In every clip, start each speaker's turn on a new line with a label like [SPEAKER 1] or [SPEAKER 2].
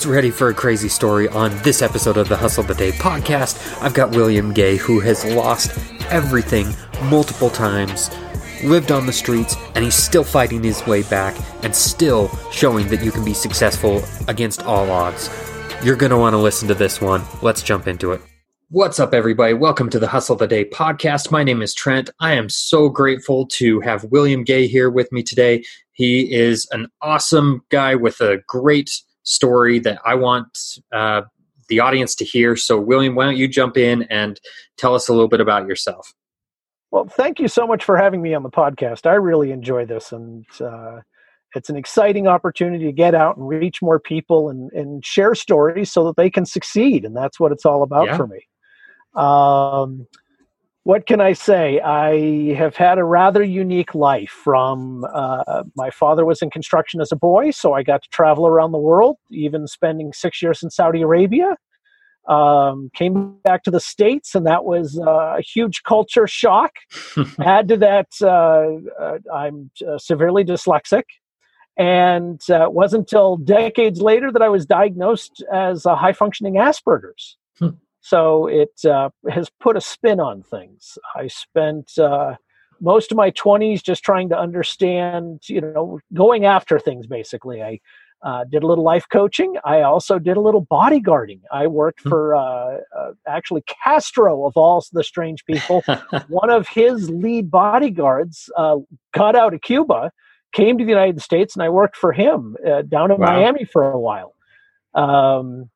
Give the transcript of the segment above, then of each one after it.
[SPEAKER 1] Who's ready for a crazy story on this episode of the Hustle the Day podcast? I've got William Gay, who has lost everything multiple times, lived on the streets, and he's still fighting his way back and still showing that you can be successful against all odds. You're going to want to listen to this one. Let's jump into it. What's up, everybody? Welcome to the Hustle the Day podcast. My name is Trent. I am so grateful to have William Gay here with me today. He is an awesome guy with a great story that I want uh, the audience to hear. So, William, why don't you jump in and tell us a little bit about yourself?
[SPEAKER 2] Well, thank you so much for having me on the podcast. I really enjoy this, and uh, it's an exciting opportunity to get out and reach more people and, and share stories so that they can succeed. And that's what it's all about yeah. for me. Um, what can I say? I have had a rather unique life. From uh, my father was in construction as a boy, so I got to travel around the world, even spending six years in Saudi Arabia. Um, came back to the states, and that was uh, a huge culture shock. Add to that, uh, uh I'm uh, severely dyslexic, and uh, it wasn't until decades later that I was diagnosed as a high functioning Asperger's. So it uh, has put a spin on things. I spent uh, most of my 20s just trying to understand, you know, going after things basically. I uh, did a little life coaching. I also did a little bodyguarding. I worked hmm. for uh, uh, actually Castro, of all the strange people. One of his lead bodyguards uh, got out of Cuba, came to the United States, and I worked for him down in wow. Miami for a while. Um,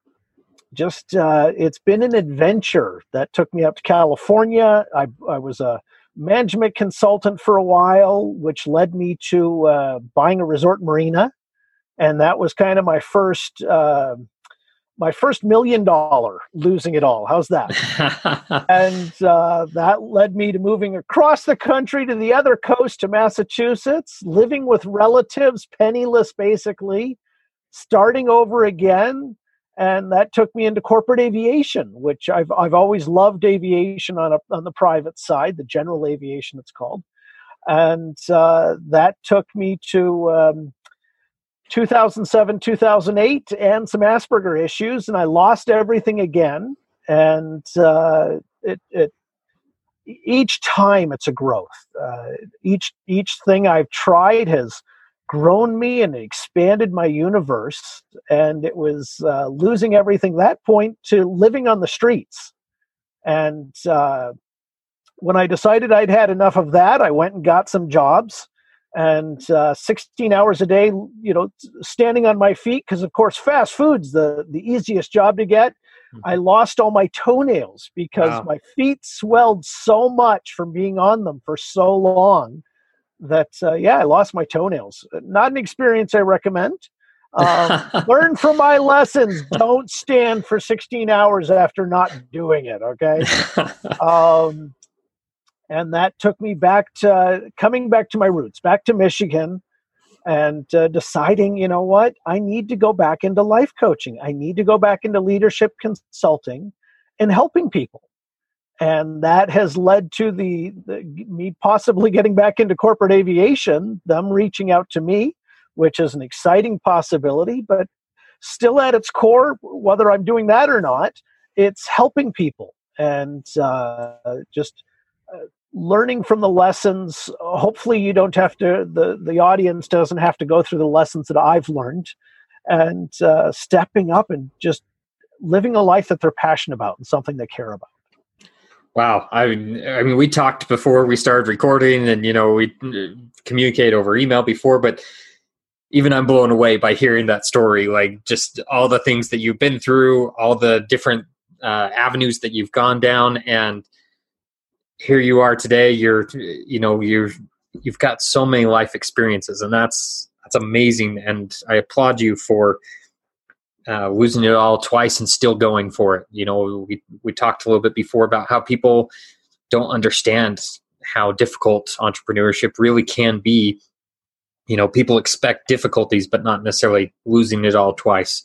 [SPEAKER 2] just uh, it's been an adventure that took me up to California. I, I was a management consultant for a while, which led me to uh, buying a resort marina, and that was kind of my first uh, my first million dollar losing it all. How's that? and uh, that led me to moving across the country to the other coast to Massachusetts, living with relatives, penniless basically, starting over again and that took me into corporate aviation, which I've I've always loved aviation on a, on the private side, the general aviation it's called, and uh, that took me to um, 2007, 2008, and some Asperger issues, and I lost everything again, and uh, it, it each time it's a growth. Uh, each each thing I've tried has grown me and expanded my universe. And it was uh, losing everything that point to living on the streets. And uh, when I decided I'd had enough of that, I went and got some jobs and uh, 16 hours a day, you know, standing on my feet because, of course, fast food's the the easiest job to get. Mm-hmm. I lost all my toenails because wow. my feet swelled so much from being on them for so long that uh, yeah, I lost my toenails. Not an experience I recommend. Um, learn from my lessons. Don't stand for 16 hours after not doing it. Okay. Um, and that took me back to coming back to my roots, back to Michigan, and uh, deciding, you know what, I need to go back into life coaching. I need to go back into leadership consulting and helping people and that has led to the, the, me possibly getting back into corporate aviation them reaching out to me which is an exciting possibility but still at its core whether i'm doing that or not it's helping people and uh, just uh, learning from the lessons. Hopefully you don't have to the the audience doesn't have to go through the lessons that i've learned and uh, stepping up and just living a life that they're passionate about and something they care about
[SPEAKER 1] Wow. I mean, I mean, we talked before we started recording and, you know, we uh, communicate over email before, but even I'm blown away by hearing that story. Like just all the things that you've been through, all the different uh, avenues that you've gone down. And here you are today. You're, you know, you're, you've got so many life experiences and that's, that's amazing. And I applaud you for, uh, losing it all twice and still going for it. You know, we we talked a little bit before about how people don't understand how difficult entrepreneurship really can be. You know, people expect difficulties, but not necessarily losing it all twice.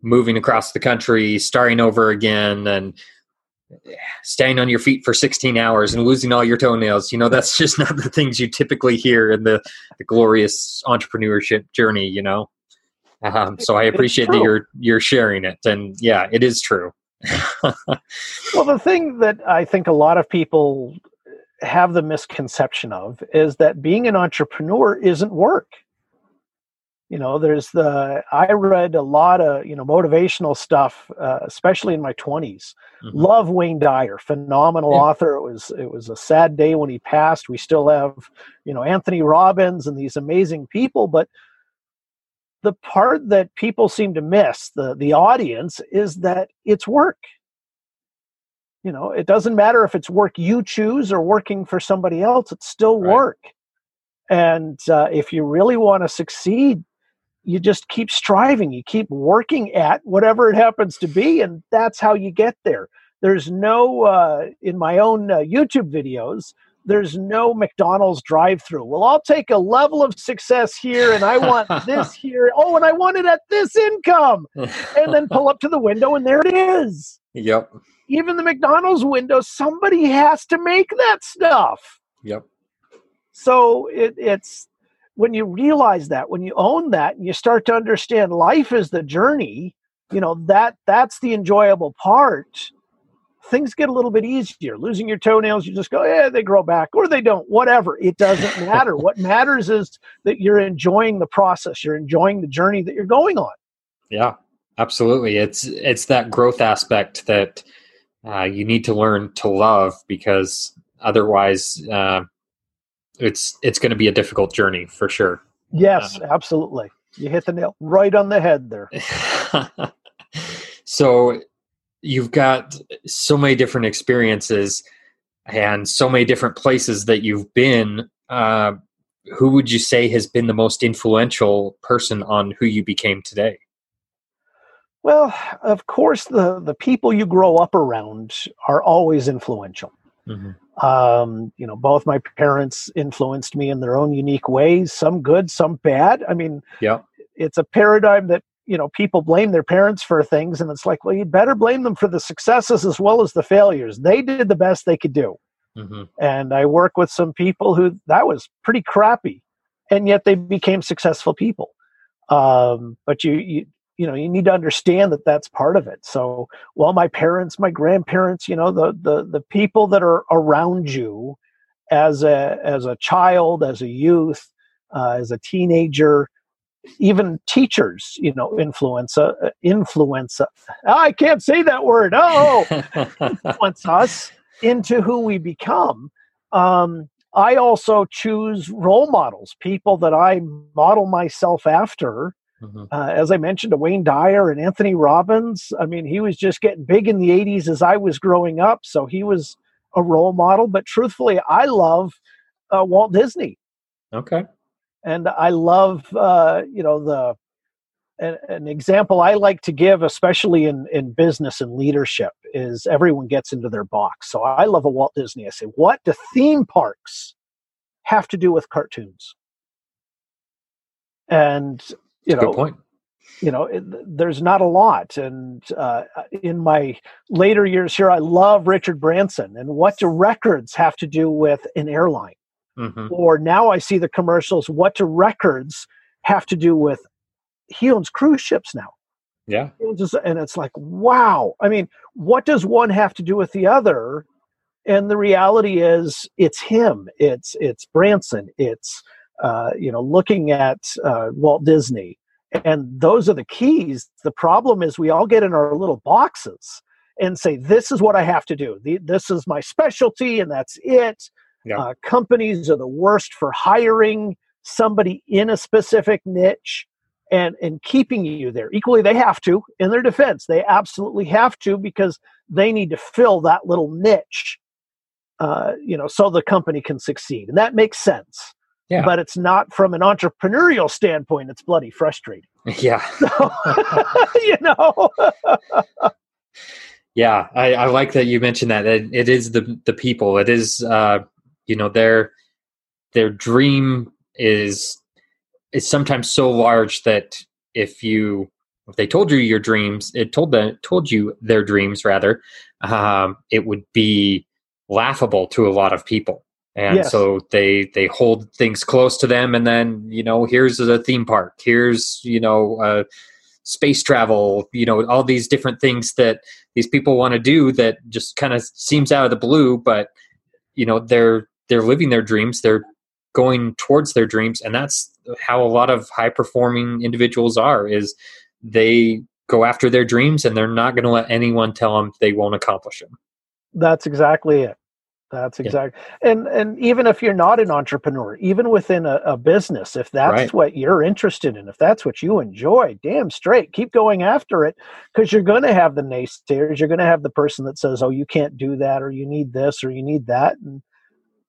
[SPEAKER 1] Moving across the country, starting over again, and staying on your feet for 16 hours and losing all your toenails. You know, that's just not the things you typically hear in the, the glorious entrepreneurship journey, you know? Um, so I appreciate that you're you're sharing it, and yeah, it is true.
[SPEAKER 2] well, the thing that I think a lot of people have the misconception of is that being an entrepreneur isn't work. You know, there's the I read a lot of you know motivational stuff, uh, especially in my 20s. Mm-hmm. Love Wayne Dyer, phenomenal yeah. author. It was it was a sad day when he passed. We still have you know Anthony Robbins and these amazing people, but the part that people seem to miss, the the audience, is that it's work. You know, it doesn't matter if it's work you choose or working for somebody else; it's still right. work. And uh, if you really want to succeed, you just keep striving. You keep working at whatever it happens to be, and that's how you get there. There's no uh, in my own uh, YouTube videos there's no McDonald's drive through. Well, I'll take a level of success here and I want this here. Oh, and I want it at this income. And then pull up to the window and there it is.
[SPEAKER 1] Yep.
[SPEAKER 2] Even the McDonald's window, somebody has to make that stuff.
[SPEAKER 1] Yep.
[SPEAKER 2] So it, it's when you realize that, when you own that, and you start to understand life is the journey, you know, that that's the enjoyable part things get a little bit easier. Losing your toenails, you just go, yeah, they grow back, or they don't, whatever. It doesn't matter. what matters is that you're enjoying the process, you're enjoying the journey that you're going on.
[SPEAKER 1] Yeah, absolutely. It's it's that growth aspect that uh, you need to learn to love because otherwise, uh, it's it's going to be a difficult journey for sure.
[SPEAKER 2] Yes, uh, absolutely. You hit the nail right on the head there.
[SPEAKER 1] so you've got so many different experiences and so many different places that you've been. Uh, who would you say has been the most influential person on who you became today?
[SPEAKER 2] Well, of course, the the people you grow up around are always influential. Mm-hmm. Um, you know, both my parents influenced me in their own unique ways. Some good, some bad. I mean,
[SPEAKER 1] yeah,
[SPEAKER 2] it's a paradigm that you know people blame their parents for things and it's like well you'd better blame them for the successes as well as the failures. They did the best they could do. Mm-hmm. and i work with some people who that was pretty crappy and yet they became successful people. Um, but you, you you know you need to understand that that's part of it. So well my parents my grandparents you know the the the people that are around you as a as a child as a youth uh, as a teenager even teachers, you know, influenza, influenza. influence. Uh, I can't say that word. Oh, influence us into who we become. Um, I also choose role models, people that I model myself after. Mm-hmm. Uh, as I mentioned, to Wayne Dyer and Anthony Robbins. I mean, he was just getting big in the '80s as I was growing up, so he was a role model. But truthfully, I love uh, Walt Disney.
[SPEAKER 1] Okay
[SPEAKER 2] and I love uh, you know the an, an, example I like to give, especially in in business and leadership, is everyone gets into their box. So I love a Walt Disney. I say, what do theme parks have to do with cartoons? And you
[SPEAKER 1] That's know, good point.
[SPEAKER 2] You know, it, there's not a lot. And uh, in my later years here, I love Richard Branson. And what do records have to do with an airline? Mm-hmm. Or now I see the commercials. What do records have to do with? He owns cruise ships now.
[SPEAKER 1] Yeah.
[SPEAKER 2] And it's like, wow. I mean, what does one have to do with the other? And the reality is, it's him. It's it's Branson. It's uh, you know looking at uh, Walt Disney, and those are the keys. The problem is we all get in our little boxes and say, "This is what I have to do. This is my specialty, and that's it." Yeah. Uh, companies are the worst for hiring somebody in a specific niche and and keeping you there. Equally, they have to. In their defense, they absolutely have to because they need to fill that little niche, uh, you know, so the company can succeed, and that makes sense. Yeah. But it's not from an entrepreneurial standpoint. It's bloody frustrating.
[SPEAKER 1] Yeah. So,
[SPEAKER 2] you know.
[SPEAKER 1] yeah, I, I, like that you mentioned that. It, it is the the people. It is uh, you know their their dream is is sometimes so large that if you if they told you your dreams it told them told you their dreams rather um, it would be laughable to a lot of people and
[SPEAKER 2] Yes.
[SPEAKER 1] so they they hold things close to them and then you know here's a theme park here's you know uh, space travel you know all these different things that these people want to do that just kind of seems out of the blue but you know they're they're living their dreams they're going towards their dreams and that's how a lot of high performing individuals are is they go after their dreams and they're not going to let anyone tell them they won't accomplish them
[SPEAKER 2] That's exactly it. That's
[SPEAKER 1] Yeah.
[SPEAKER 2] exact. And and even if you're not an entrepreneur, even within a, a business, if that's
[SPEAKER 1] Right.
[SPEAKER 2] what you're interested in, if that's what you enjoy, damn straight, keep going after it because you're going to have the naysayers. You're going to have the person that says, "Oh, you can't do that," or "You need this," or "You need that," and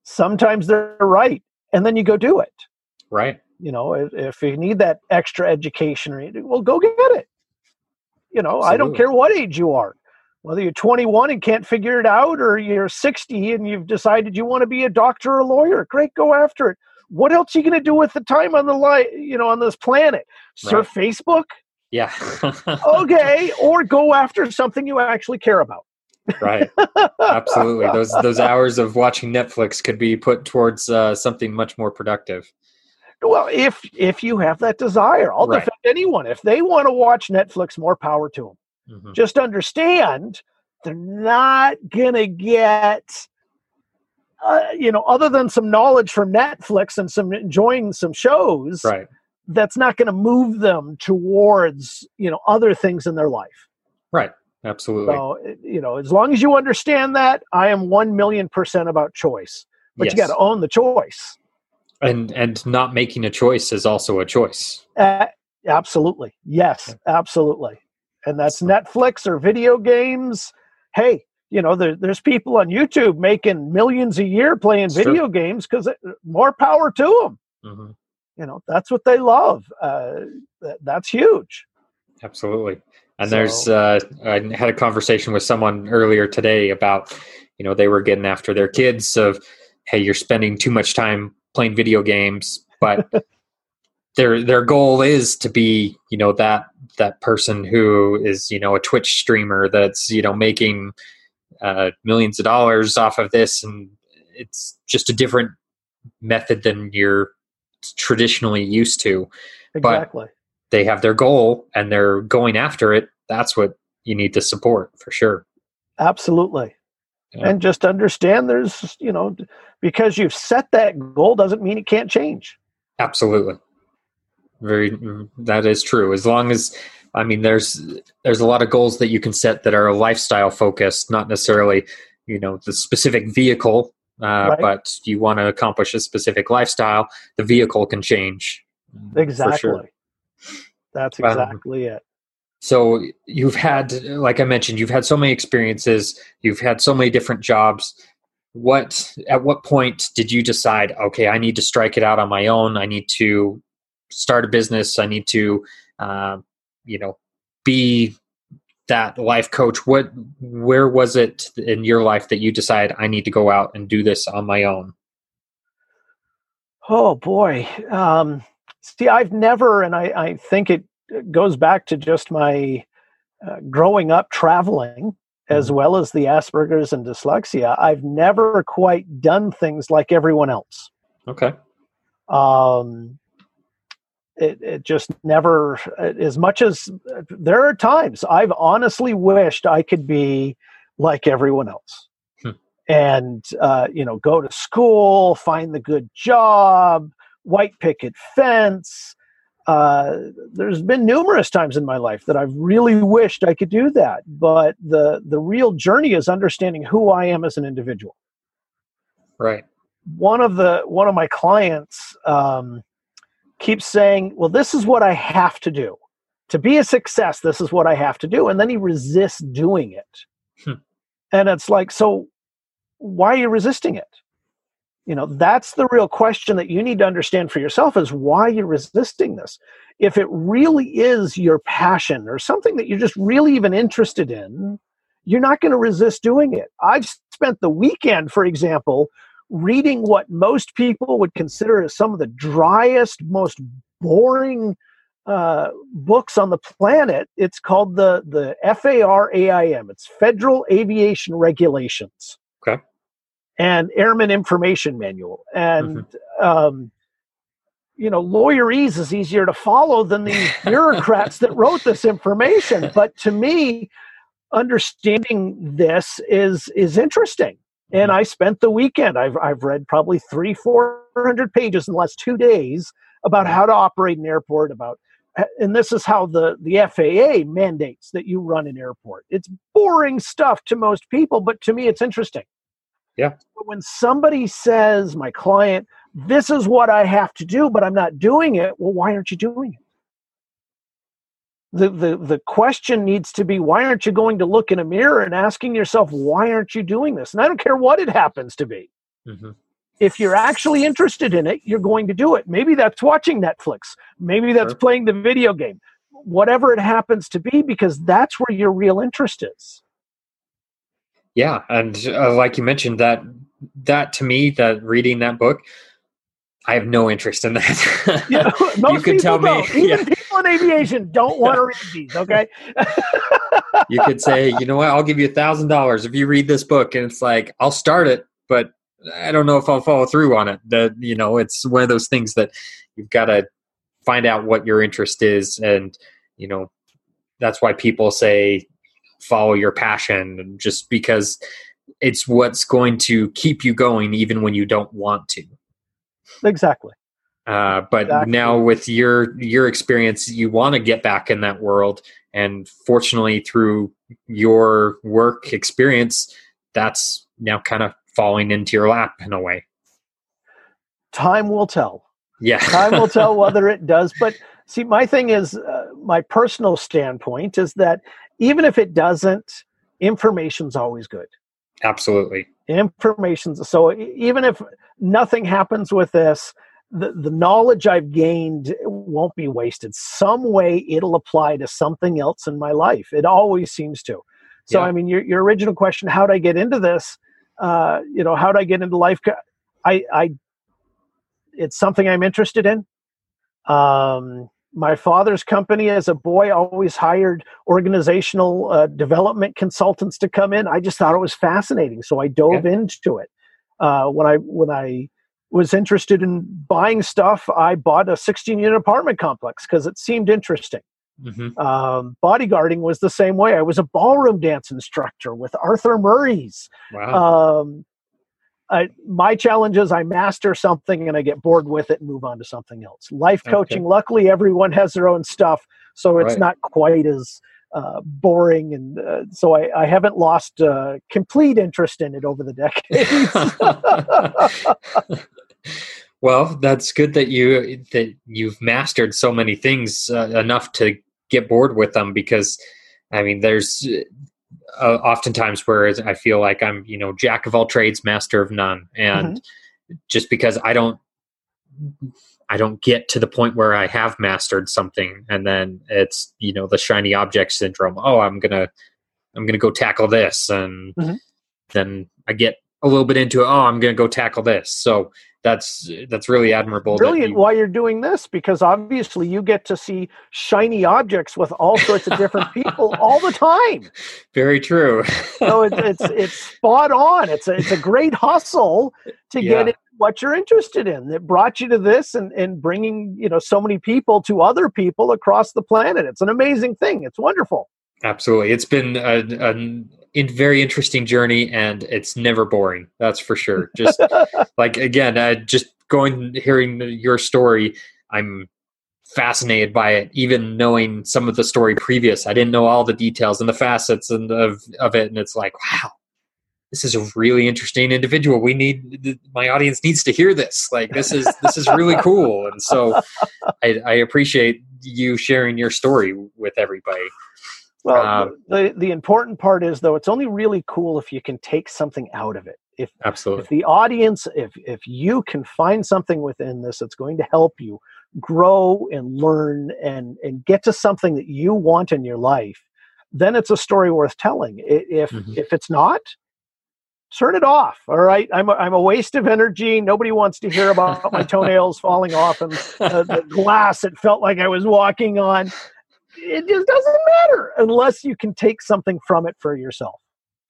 [SPEAKER 2] sometimes they're right, and then you go do it.
[SPEAKER 1] right
[SPEAKER 2] You know, if, if you need that extra education, well, go get it. You know, I don't care what age you are, whether you're 21 and can't figure it out, or you're 60 and you've decided you want to be a doctor or a lawyer. Great, go after it. What else are you going to do with the time on the line? You know, on this planet, surf Facebook,
[SPEAKER 1] yeah
[SPEAKER 2] okay, or go after something you actually care about.
[SPEAKER 1] Right absolutely those those hours of watching netflix could be put towards uh, something much more productive
[SPEAKER 2] Well, if if you have that desire, I'll
[SPEAKER 1] Right.
[SPEAKER 2] defend anyone. If they want to watch Netflix, more power to them.
[SPEAKER 1] Mhm.
[SPEAKER 2] just understand they're not gonna get uh, you know other than some knowledge from netflix and some enjoying some shows
[SPEAKER 1] right
[SPEAKER 2] that's not gonna move them towards you know other things in their life
[SPEAKER 1] right absolutely.
[SPEAKER 2] So you know as long as you understand that i am 1 million percent about choice but
[SPEAKER 1] yes.
[SPEAKER 2] you got to own the choice.
[SPEAKER 1] And and not making a choice is also a choice.
[SPEAKER 2] Uh, absolutely. Yes absolutely. And that's netflix or video games. Hey you know there, there's people on youtube making millions a year playing
[SPEAKER 1] It's true.
[SPEAKER 2] video games because more power to them
[SPEAKER 1] Mhm.
[SPEAKER 2] you know that's what they love. Uh, that, that's huge.
[SPEAKER 1] Absolutely and
[SPEAKER 2] So-
[SPEAKER 1] there's uh, i had a conversation with someone earlier today about you know they were getting after their kids of hey you're spending too much time playing video games but their their goal is to be you know that that person who is you know a twitch streamer that's you know making uh, millions of dollars off of this and it's just a different method than you're traditionally used to.
[SPEAKER 2] Exactly
[SPEAKER 1] they have their goal and they're going after it that's what you need to support for sure.
[SPEAKER 2] Absolutely.
[SPEAKER 1] Yeah.
[SPEAKER 2] and just understand there's you know because you've set that goal doesn't mean it can't change.
[SPEAKER 1] Absolutely. Very that is true. As long as i mean there's there's a lot of goals that you can set that are lifestyle focused not necessarily you know the specific vehicle uh,
[SPEAKER 2] Right.
[SPEAKER 1] but you want to accomplish a specific lifestyle the vehicle can change. Mm,
[SPEAKER 2] exactly
[SPEAKER 1] sure.
[SPEAKER 2] That's exactly it.
[SPEAKER 1] So you've had like i mentioned you've had so many experiences you've had so many different jobs. What at what point did you decide okay i need to strike it out on my own. I need to start a business. I need to uh, you know be that life coach. What where was it in your life that you decided i need to go out and do this on my own
[SPEAKER 2] Oh boy. Um, see, I've never, and I, I think it goes back to just my uh, growing up traveling, as
[SPEAKER 1] Mhm.
[SPEAKER 2] well as the Asperger's and dyslexia. I've never quite done things like everyone else.
[SPEAKER 1] okay
[SPEAKER 2] Um, it, it just never, as much as there are times I've honestly wished I could be like everyone else
[SPEAKER 1] Hmm.
[SPEAKER 2] and uh, you know go to school find the good job white picket fence. Uh, there's been numerous times in my life that i've really wished i could do that but the the real journey is understanding who i am as an individual.
[SPEAKER 1] Right.
[SPEAKER 2] One of the one of my clients um, keeps saying well this is what i have to do. To be a success this is what i have to do. And then he resists doing it.
[SPEAKER 1] Hmm.
[SPEAKER 2] and it's like so why are you resisting it you know that's the real question that you need to understand for yourself is why you're resisting this. If it really is your passion or something that you're just really even interested in you're not going to resist doing it. I've spent the weekend for example reading what most people would consider as some of the driest most boring uh, books on the planet. It's called the the FAR AIM it's federal aviation regulations. And Airman Information Manual. And, mm-hmm. um, you know, lawyerese is easier to follow than the bureaucrats that wrote this information. But to me, understanding this is is interesting. And mm-hmm. I spent the weekend. I've I've read probably three, four hundred pages in the last two days about how to operate an airport, about and this is how the, the FAA mandates that you run an airport. It's boring stuff to most people, but to me, it's interesting.
[SPEAKER 1] Yeah.
[SPEAKER 2] But when somebody says, my client, this is what I have to do, but I'm not doing it, well, why aren't you doing it? The, the, the question needs to be why aren't you going to look in a mirror and asking yourself, why aren't you doing this? And I don't care what it happens to be. Mm-hmm if you're actually interested in it, you're going to do it. Maybe that's watching Netflix. Maybe that's sure. playing the video game. Whatever it happens to be, because that's where your real interest is.
[SPEAKER 1] Yeah, and uh, like you mentioned, that that to me, that reading that book, I have no interest in that.
[SPEAKER 2] yeah, most you could tell don't. me, even yeah. people in aviation don't want to read these. Okay,
[SPEAKER 1] you could say, you know what, I'll give you a thousand dollars if you read this book, and it's like I'll start it, but I don't know if I'll follow through on it. That you know, it's one of those things that you've got to find out what your interest is, and you know, that's why people say follow your passion, just because it's what's going to keep you going even when you don't want to.
[SPEAKER 2] Exactly.
[SPEAKER 1] Uh, but exactly. now with your your experience, you want to get back in that world, and fortunately, through your work experience, that's now kind of falling into your lap in a way.
[SPEAKER 2] Time will tell.
[SPEAKER 1] Yeah.
[SPEAKER 2] Time will tell whether it does. But see, my thing is, uh, my personal standpoint is that even if it doesn't, information's always good.
[SPEAKER 1] Absolutely.
[SPEAKER 2] Information's so even if nothing happens with this, the, the knowledge I've gained won't be wasted. Some way it'll apply to something else in my life. It always seems to. So, yeah. I mean, your, your original question, how did I get into this? uh, you know, how do I get into life? I, I, it's something I'm interested in. Um, my father's company as a boy always hired organizational uh, development consultants to come in. I just thought it was fascinating, so I dove yeah. into it. Uh, when I when I was interested in buying stuff, I bought a 16 unit apartment complex because it seemed interesting. Mm-hmm. Um, bodyguarding was the same way. I was a ballroom dance instructor with Arthur Murray's. Wow. Um, I, my challenge is I master something and I get bored with it and move on to something else. Life coaching, okay. luckily, everyone has their own stuff, so it's right. not quite as uh, boring. And uh, so I, I, haven't lost uh, complete interest in it over the
[SPEAKER 1] decades. well, that's good that you that you've mastered so many things uh, enough to get bored with them because I mean, there's uh, oftentimes where I feel like I'm, you know, jack of all trades, master of none, and mm-hmm. just because I don't, I don't get to the point where I have mastered something, and then it's, you know, the shiny object syndrome. Oh, I'm gonna, I'm gonna go tackle this, and mm-hmm. then I get a little bit into it. Oh, I'm gonna go tackle this. So that's that's really admirable.
[SPEAKER 2] Brilliant you, why you're doing this because obviously you get to see shiny objects with all sorts of different people all the time.
[SPEAKER 1] Very true.
[SPEAKER 2] so it, it's it's spot on. It's a it's a great hustle to yeah. get what you're interested in that brought you to this and and bringing you know so many people to other people across the planet. It's an amazing thing. It's wonderful.
[SPEAKER 1] Absolutely, it's been a, a in very interesting journey and it's never boring that's for sure. Just like again uh, just going hearing your story i'm fascinated by it even knowing some of the story previous. I didn't know all the details and the facets and of, of it and it's like wow this is a really interesting individual. We need my audience needs to hear this. Like this is this is really cool. And so I, I appreciate you sharing your story with everybody
[SPEAKER 2] well, um, the the important part is though it's only really cool if you can take something out of it. If
[SPEAKER 1] absolutely,
[SPEAKER 2] if the audience, if if you can find something within this that's going to help you grow and learn and and get to something that you want in your life, then it's a story worth telling. If mm-hmm. if it's not, turn it off. All right, I'm a, I'm a waste of energy. Nobody wants to hear about my toenails falling off and uh, the glass it felt like I was walking on it just doesn't matter unless you can take something from it for yourself.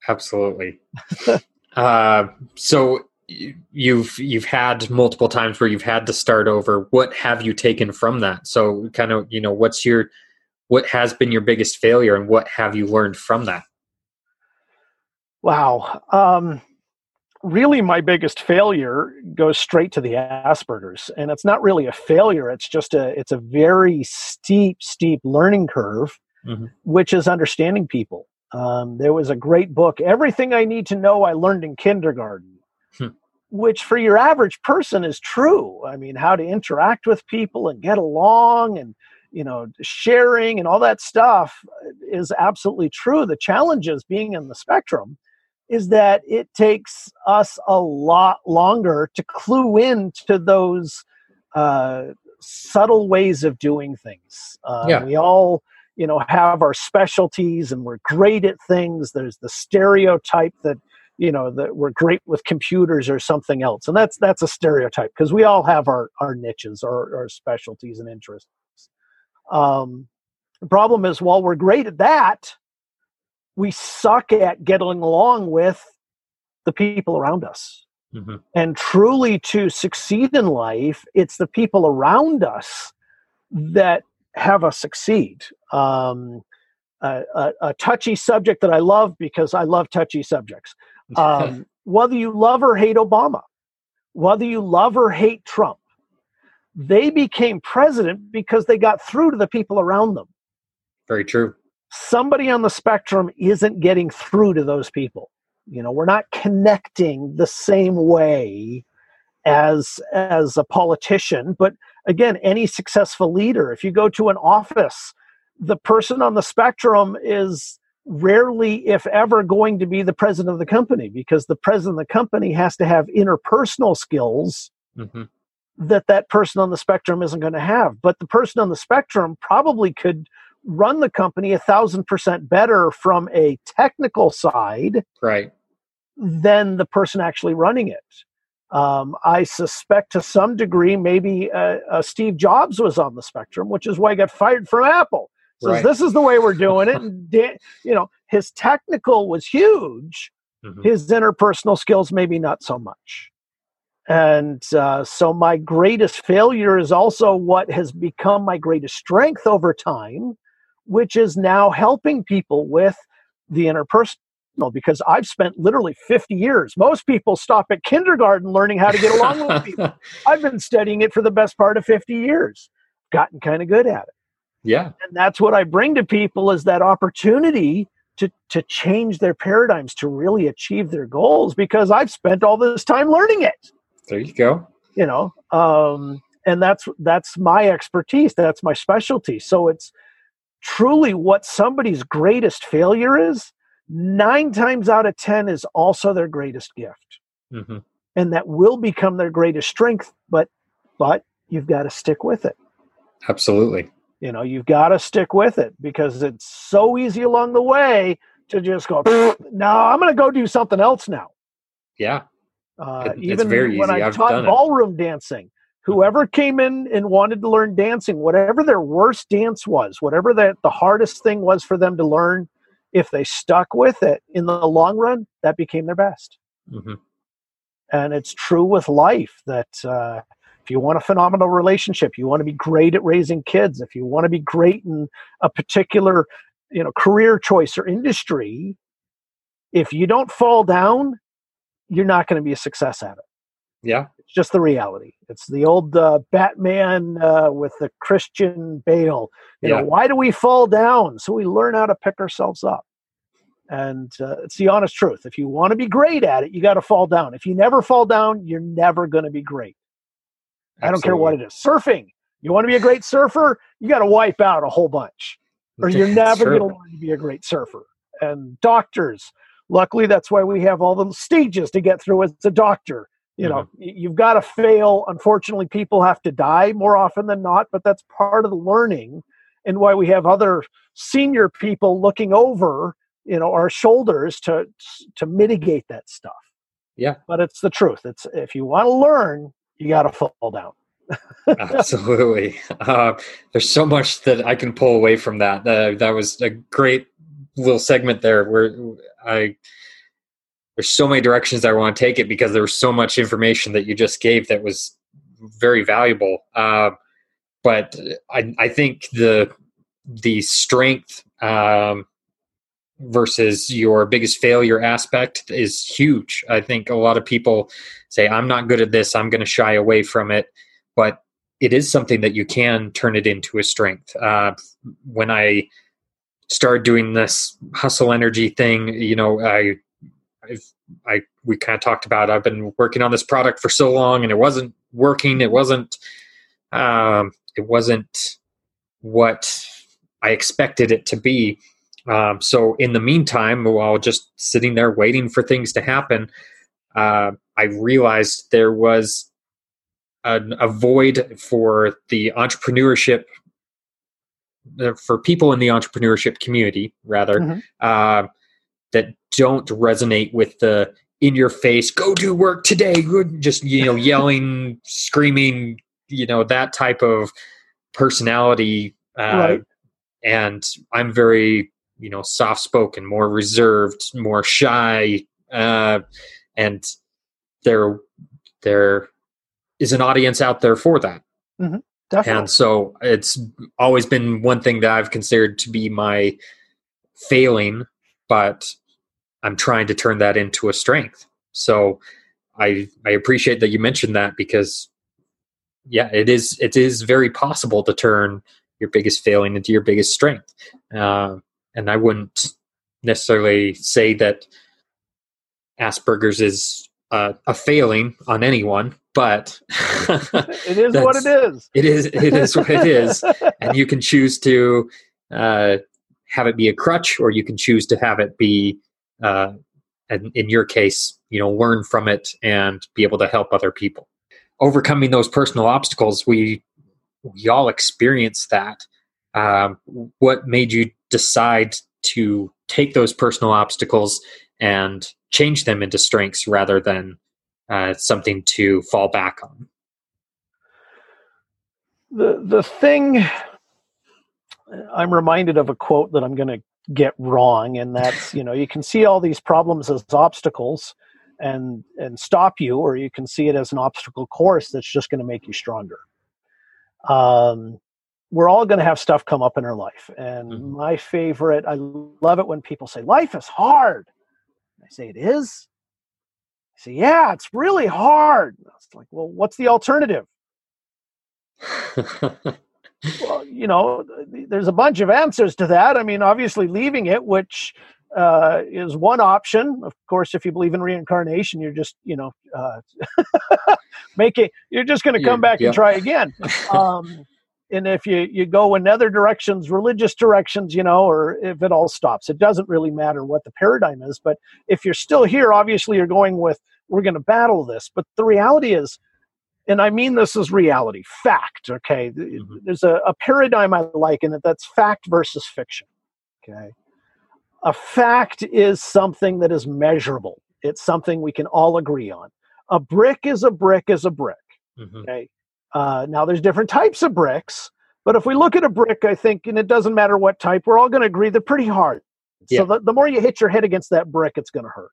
[SPEAKER 1] Absolutely. Uh, so you've you've had multiple times where you've had to start over. What have you taken from that? So kind of you know what's your what has been your biggest failure and what have you learned from that?
[SPEAKER 2] Wow. Um, really, my biggest failure goes straight to the Asperger's, and it's not really a failure. It's just a it's a very steep, steep learning curve, mm-hmm. which is understanding people. Um, there was a great book, Everything I Need to Know I Learned in Kindergarten, hmm. which for your average person is true. I mean, how to interact with people and get along and you know sharing and all that stuff is absolutely true the challenge is being in the spectrum is that it takes us a lot longer to clue in to those uh, subtle ways of doing things. Uh, yeah. we all you know have our specialties and we're great at things. There's the stereotype that you know that we're great with computers or something else. And that's that's a stereotype because we all have our our niches or our specialties and interests. Um, the problem is while we're great at that we suck at getting along with the people around us mm-hmm. and truly to succeed in life it's the people around us that have us succeed. Um, a, a, a, touchy subject that I love because I love touchy subjects. Um, whether you love or hate Obama, whether you love or hate Trump, they became president because they got through to the people around them.
[SPEAKER 1] Very true.
[SPEAKER 2] Somebody on the spectrum isn't getting through to those people. You know, we're not connecting the same way as as a politician, but again, any successful leader, if you go to an office, the person on the spectrum is rarely, if ever, going to be the president of the company because the president of the company has to have interpersonal skills mm-hmm. that that person on the spectrum isn't going to have. But the person on the spectrum probably could run the company a thousand percent better from a technical side
[SPEAKER 1] right
[SPEAKER 2] than the person actually running it um, I suspect to some degree maybe uh, uh, Steve Jobs was on the spectrum, which is why he got fired from Apple. Says right. this is the way we're doing it. And you know, his technical was huge. Mm-hmm. His interpersonal skills maybe not so much. And uh, so my greatest failure is also what has become my greatest strength over time, which is now helping people with the interpersonal because I've spent literally 50 years. Most people stop at kindergarten learning how to get along with people. I've been studying it for the best part of 50 years, gotten kind of good at it.
[SPEAKER 1] Yeah.
[SPEAKER 2] And that's what I bring to people is that opportunity to to change their paradigms to really achieve their goals because I've spent all this time learning it.
[SPEAKER 1] There you go.
[SPEAKER 2] You know, um, and that's that's my expertise. That's my specialty. So it's truly what somebody's greatest failure is nine times out of 10 is also their greatest gift. Mm-hmm. And that will become their greatest strength, but but you've got to stick with it.
[SPEAKER 1] Absolutely.
[SPEAKER 2] You know, you've got to stick with it because it's so easy along the way to just go, no, I'm going to go do something else now.
[SPEAKER 1] Yeah.
[SPEAKER 2] Uh, it, even when I I've taught ballroom it. dancing, whoever came in and wanted to learn dancing, whatever their worst dance was, whatever that the hardest thing was for them to learn, if they stuck with it in the long run, that became their best. Mm-hmm. And it's true with life that uh, if you want a phenomenal relationship, you want to be great at raising kids, if you want to be great in a particular you know career choice or industry, if you don't fall down, you're not going to be a success at it.
[SPEAKER 1] Yeah,
[SPEAKER 2] just the reality. It's the old uh, Batman uh, with the Christian Bale. You yeah. know, why do we fall down? So we learn how to pick ourselves up. And uh, it's the honest truth. If you want to be great at it, you got to fall down. If you never fall down, you're never going to be great. Absolutely. I don't care what it is. Surfing. You want to be a great surfer, you got to wipe out a whole bunch, or you're never going to learn to be a great surfer. And doctors, luckily, that's why we have all the stages to get through as a doctor you know mm-hmm. you've got to fail. Unfortunately people have to die more often than not but that's part of the learning and why we have other senior people looking over you know our shoulders to to mitigate that stuff.
[SPEAKER 1] Yeah.
[SPEAKER 2] But it's the truth. It's if you want to learn you got to fall down.
[SPEAKER 1] Absolutely. Uh, there's so much that i can pull away from that. Uh, that was a great little segment there where i there's so many directions I want to take it because there was so much information that you just gave that was very valuable. Uh, but I, I think the the strength um, versus your biggest failure aspect is huge. I think a lot of people say, "I'm not good at this. I'm going to shy away from it," but it is something that you can turn it into a strength. Uh, when I started doing this hustle energy thing, you know, I I we kind of talked about I've been working on this product for so long and it wasn't working. It wasn't um, it wasn't what I expected it to be. Um, so in the meantime, while just sitting there waiting for things to happen, uh, I realized there was a, a void for the entrepreneurship uh, for people in the entrepreneurship community rather mm-hmm. uh, that don't resonate with the in your face go do work today just you know yelling screaming you know that type of personality uh, right. and i'm very you know soft spoken more reserved more shy uh, and there there is an audience out there for that
[SPEAKER 2] mm-hmm.
[SPEAKER 1] and so it's always been one thing that i've considered to be my failing but I'm trying to turn that into a strength. So I I appreciate that you mentioned that because yeah, it is it is very possible to turn your biggest failing into your biggest strength. Uh, and I wouldn't necessarily say that Asperger's is uh, a failing on anyone, but
[SPEAKER 2] it is what it is.
[SPEAKER 1] It is it is what it is, and you can choose to uh, have it be a crutch, or you can choose to have it be uh, and in your case, you know, learn from it and be able to help other people. Overcoming those personal obstacles, we we all experience that. Um, what made you decide to take those personal obstacles and change them into strengths rather than uh, something to fall back on?
[SPEAKER 2] The the thing I'm reminded of a quote that I'm going to get wrong and that's you know you can see all these problems as obstacles and and stop you or you can see it as an obstacle course that's just going to make you stronger. Um, we're all going to have stuff come up in our life and mm-hmm. my favorite i love it when people say life is hard. I say it is. I say yeah it's really hard. It's like well what's the alternative well, you know, there's a bunch of answers to that. I mean, obviously, leaving it, which uh, is one option. Of course, if you believe in reincarnation, you're just, you know, uh, making, you're just going to come back yeah. and try again. Um, and if you, you go in other directions, religious directions, you know, or if it all stops, it doesn't really matter what the paradigm is. But if you're still here, obviously, you're going with, we're going to battle this. But the reality is, and I mean this is reality, fact. Okay, mm-hmm. there's a, a paradigm I like in it that's fact versus fiction. Okay, a fact is something that is measurable. It's something we can all agree on. A brick is a brick is a brick. Mm-hmm. Okay. Uh, now there's different types of bricks, but if we look at a brick, I think, and it doesn't matter what type, we're all going to agree they're pretty hard. Yeah. So the, the more you hit your head against that brick, it's going to hurt.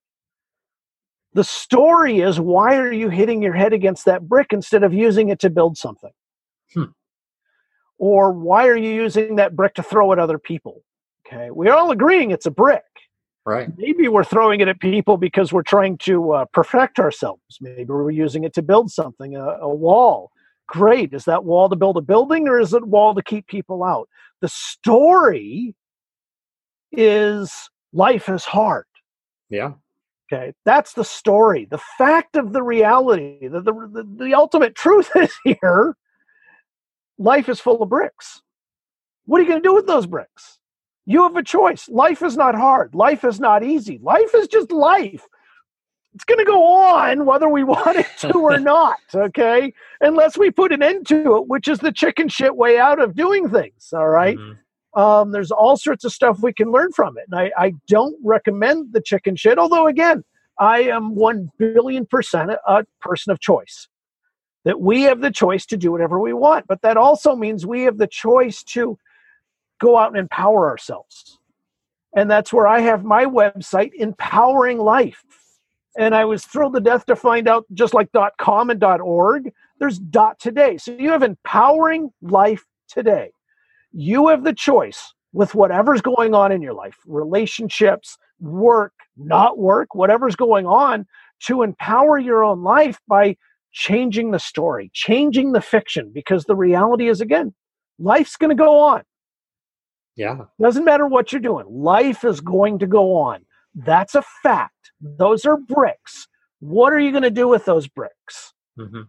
[SPEAKER 2] The story is why are you hitting your head against that brick instead of using it to build something? Hmm. Or why are you using that brick to throw at other people? Okay, we're all agreeing it's a brick.
[SPEAKER 1] Right.
[SPEAKER 2] Maybe we're throwing it at people because we're trying to uh, perfect ourselves. Maybe we're using it to build something, a, a wall. Great. Is that wall to build a building or is it wall to keep people out? The story is life is hard.
[SPEAKER 1] Yeah.
[SPEAKER 2] Okay, that's the story. The fact of the reality, the, the, the, the ultimate truth is here life is full of bricks. What are you going to do with those bricks? You have a choice. Life is not hard. Life is not easy. Life is just life. It's going to go on whether we want it to or not, okay? Unless we put an end to it, which is the chicken shit way out of doing things, all right? mm-hmm. Um, there's all sorts of stuff we can learn from it. And I, I don't recommend the chicken shit, although, again, I am 1 billion percent a person of choice. That we have the choice to do whatever we want. But that also means we have the choice to go out and empower ourselves. And that's where I have my website, Empowering Life. And I was thrilled to death to find out just like .com and .org, there's .today. So you have empowering life today. You have the choice with whatever's going on in your life, relationships, work, not work, whatever's going on, to empower your own life by changing the story, changing the fiction, because the reality is, again, life's going to go on.
[SPEAKER 1] Yeah.
[SPEAKER 2] Doesn't matter what you're doing, life is going to go on. That's a fact. Those are bricks. What are you going to do with those bricks?
[SPEAKER 1] Mm-hmm.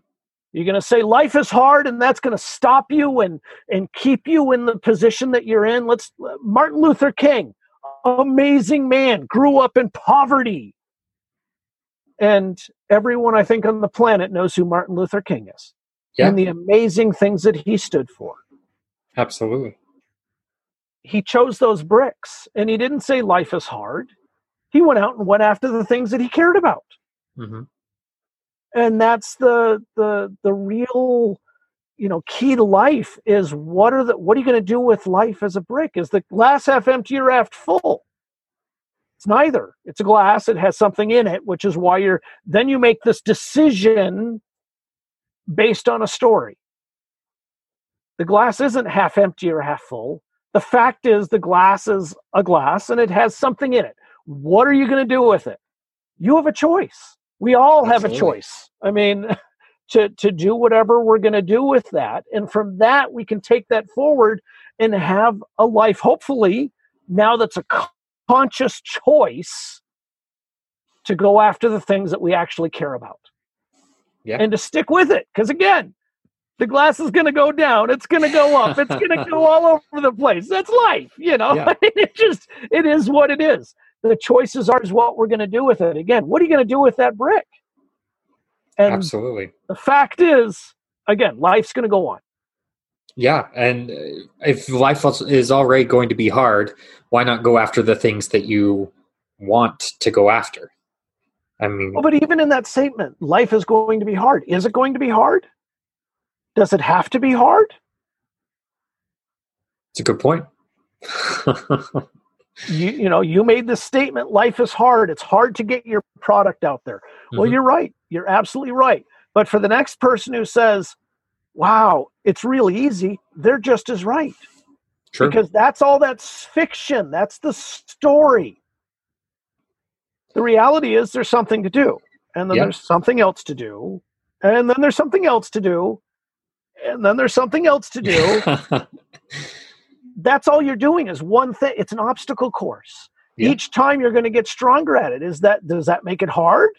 [SPEAKER 2] You're going to say life is hard and that's going to stop you and and keep you in the position that you're in. Let's Martin Luther King, amazing man, grew up in poverty. And everyone I think on the planet knows who Martin Luther King is.
[SPEAKER 1] Yeah.
[SPEAKER 2] And the amazing things that he stood for.
[SPEAKER 1] Absolutely.
[SPEAKER 2] He chose those bricks and he didn't say life is hard. He went out and went after the things that he cared about.
[SPEAKER 1] Mm-hmm.
[SPEAKER 2] And that's the the the real you know key to life is what are the what are you going to do with life as a brick? Is the glass half empty or half full? It's neither. It's a glass it has something in it which is why you're then you make this decision based on a story. The glass isn't half empty or half full. The fact is the glass is a glass and it has something in it. What are you going to do with it? You have a choice we all have
[SPEAKER 1] Absolutely.
[SPEAKER 2] a choice i mean to to do whatever we're going to do with that and from that we can take that forward and have a life hopefully now that's a conscious choice to go after the things that we actually care about
[SPEAKER 1] Yeah.
[SPEAKER 2] and to stick with it because again the glass is going to go down it's going to go up it's going to go all over the place that's life you know
[SPEAKER 1] Yeah.
[SPEAKER 2] it just it is what it is the choices are is what we're going to do with it again what are you going to do with that brick and
[SPEAKER 1] Absolutely.
[SPEAKER 2] the fact is, again, life's going to go on.
[SPEAKER 1] Yeah, and uh, if life is already going to be hard, why not go after the things that you want to go after? I mean,
[SPEAKER 2] Well, but even in that statement, life is going to be hard. Is it going to be hard? Does it have to be hard?
[SPEAKER 1] it's a good point.
[SPEAKER 2] You, you know, you made this statement life is hard. It's hard to get your product out there. Well,
[SPEAKER 1] Mhm.
[SPEAKER 2] you're right. You're absolutely right. But for the next person who says, wow, it's really easy, they're just as right.
[SPEAKER 1] True.
[SPEAKER 2] because that's all that's fiction that's the story the reality is there's something to do and then
[SPEAKER 1] Yeah.
[SPEAKER 2] there's something else to do and then there's something else to do and then there's something else to do that's all you're doing is one thing it's an obstacle course
[SPEAKER 1] Yeah.
[SPEAKER 2] each time you're going to get stronger at it is that does that make it hard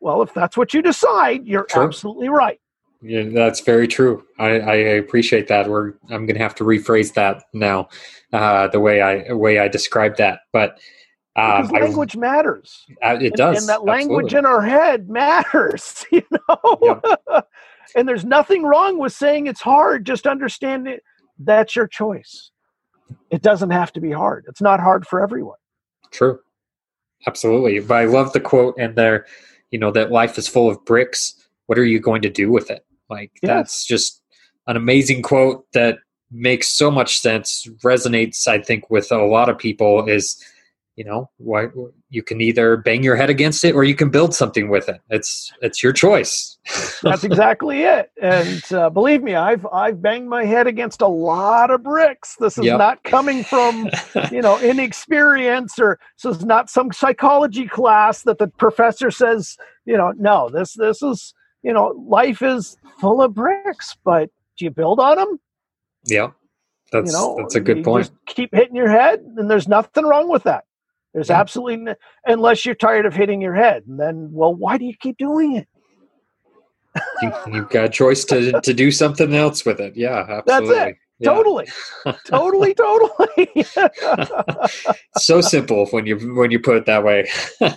[SPEAKER 2] well if that's what you decide you're absolutely right
[SPEAKER 1] yeah, that's very true. I, I appreciate that. We're I'm going to have to rephrase that now, uh, the way I way I described that. But um,
[SPEAKER 2] because
[SPEAKER 1] I-
[SPEAKER 2] language matters
[SPEAKER 1] uh, it
[SPEAKER 2] and,
[SPEAKER 1] does.
[SPEAKER 2] and that language
[SPEAKER 1] absolutely.
[SPEAKER 2] in our head matters you know and there's nothing wrong with saying it's hard just understand it that's your choice it doesn't have to be hard it's not hard for everyone
[SPEAKER 1] True. Absolutely. But I love the quote in there, you know, that life is full of bricks. What are you going to do with it? Like
[SPEAKER 2] Yes.
[SPEAKER 1] that's just an amazing quote that makes so much sense, resonates, I think, with a lot of people is, you know, why you can either bang your head against it or you can build something with it. It's it's your choice.
[SPEAKER 2] that's exactly it and uh, believe me i've i've banged my head against a lot of bricks this is
[SPEAKER 1] Yep.
[SPEAKER 2] not coming from you know inexperience or this is not some psychology class that the professor says you know no this this is you know life is full of bricks but do you build on them
[SPEAKER 1] yeah. That's
[SPEAKER 2] you know
[SPEAKER 1] that's a good point.
[SPEAKER 2] just keep hitting your head and there's nothing wrong with that there's
[SPEAKER 1] Yeah.
[SPEAKER 2] absolutely n- unless you're tired of hitting your head and then well why do you keep doing it
[SPEAKER 1] You, you've got a choice to to do something else with it. Yeah, absolutely.
[SPEAKER 2] That's it.
[SPEAKER 1] Yeah.
[SPEAKER 2] totally totally totally
[SPEAKER 1] so simple when you when you put it that way.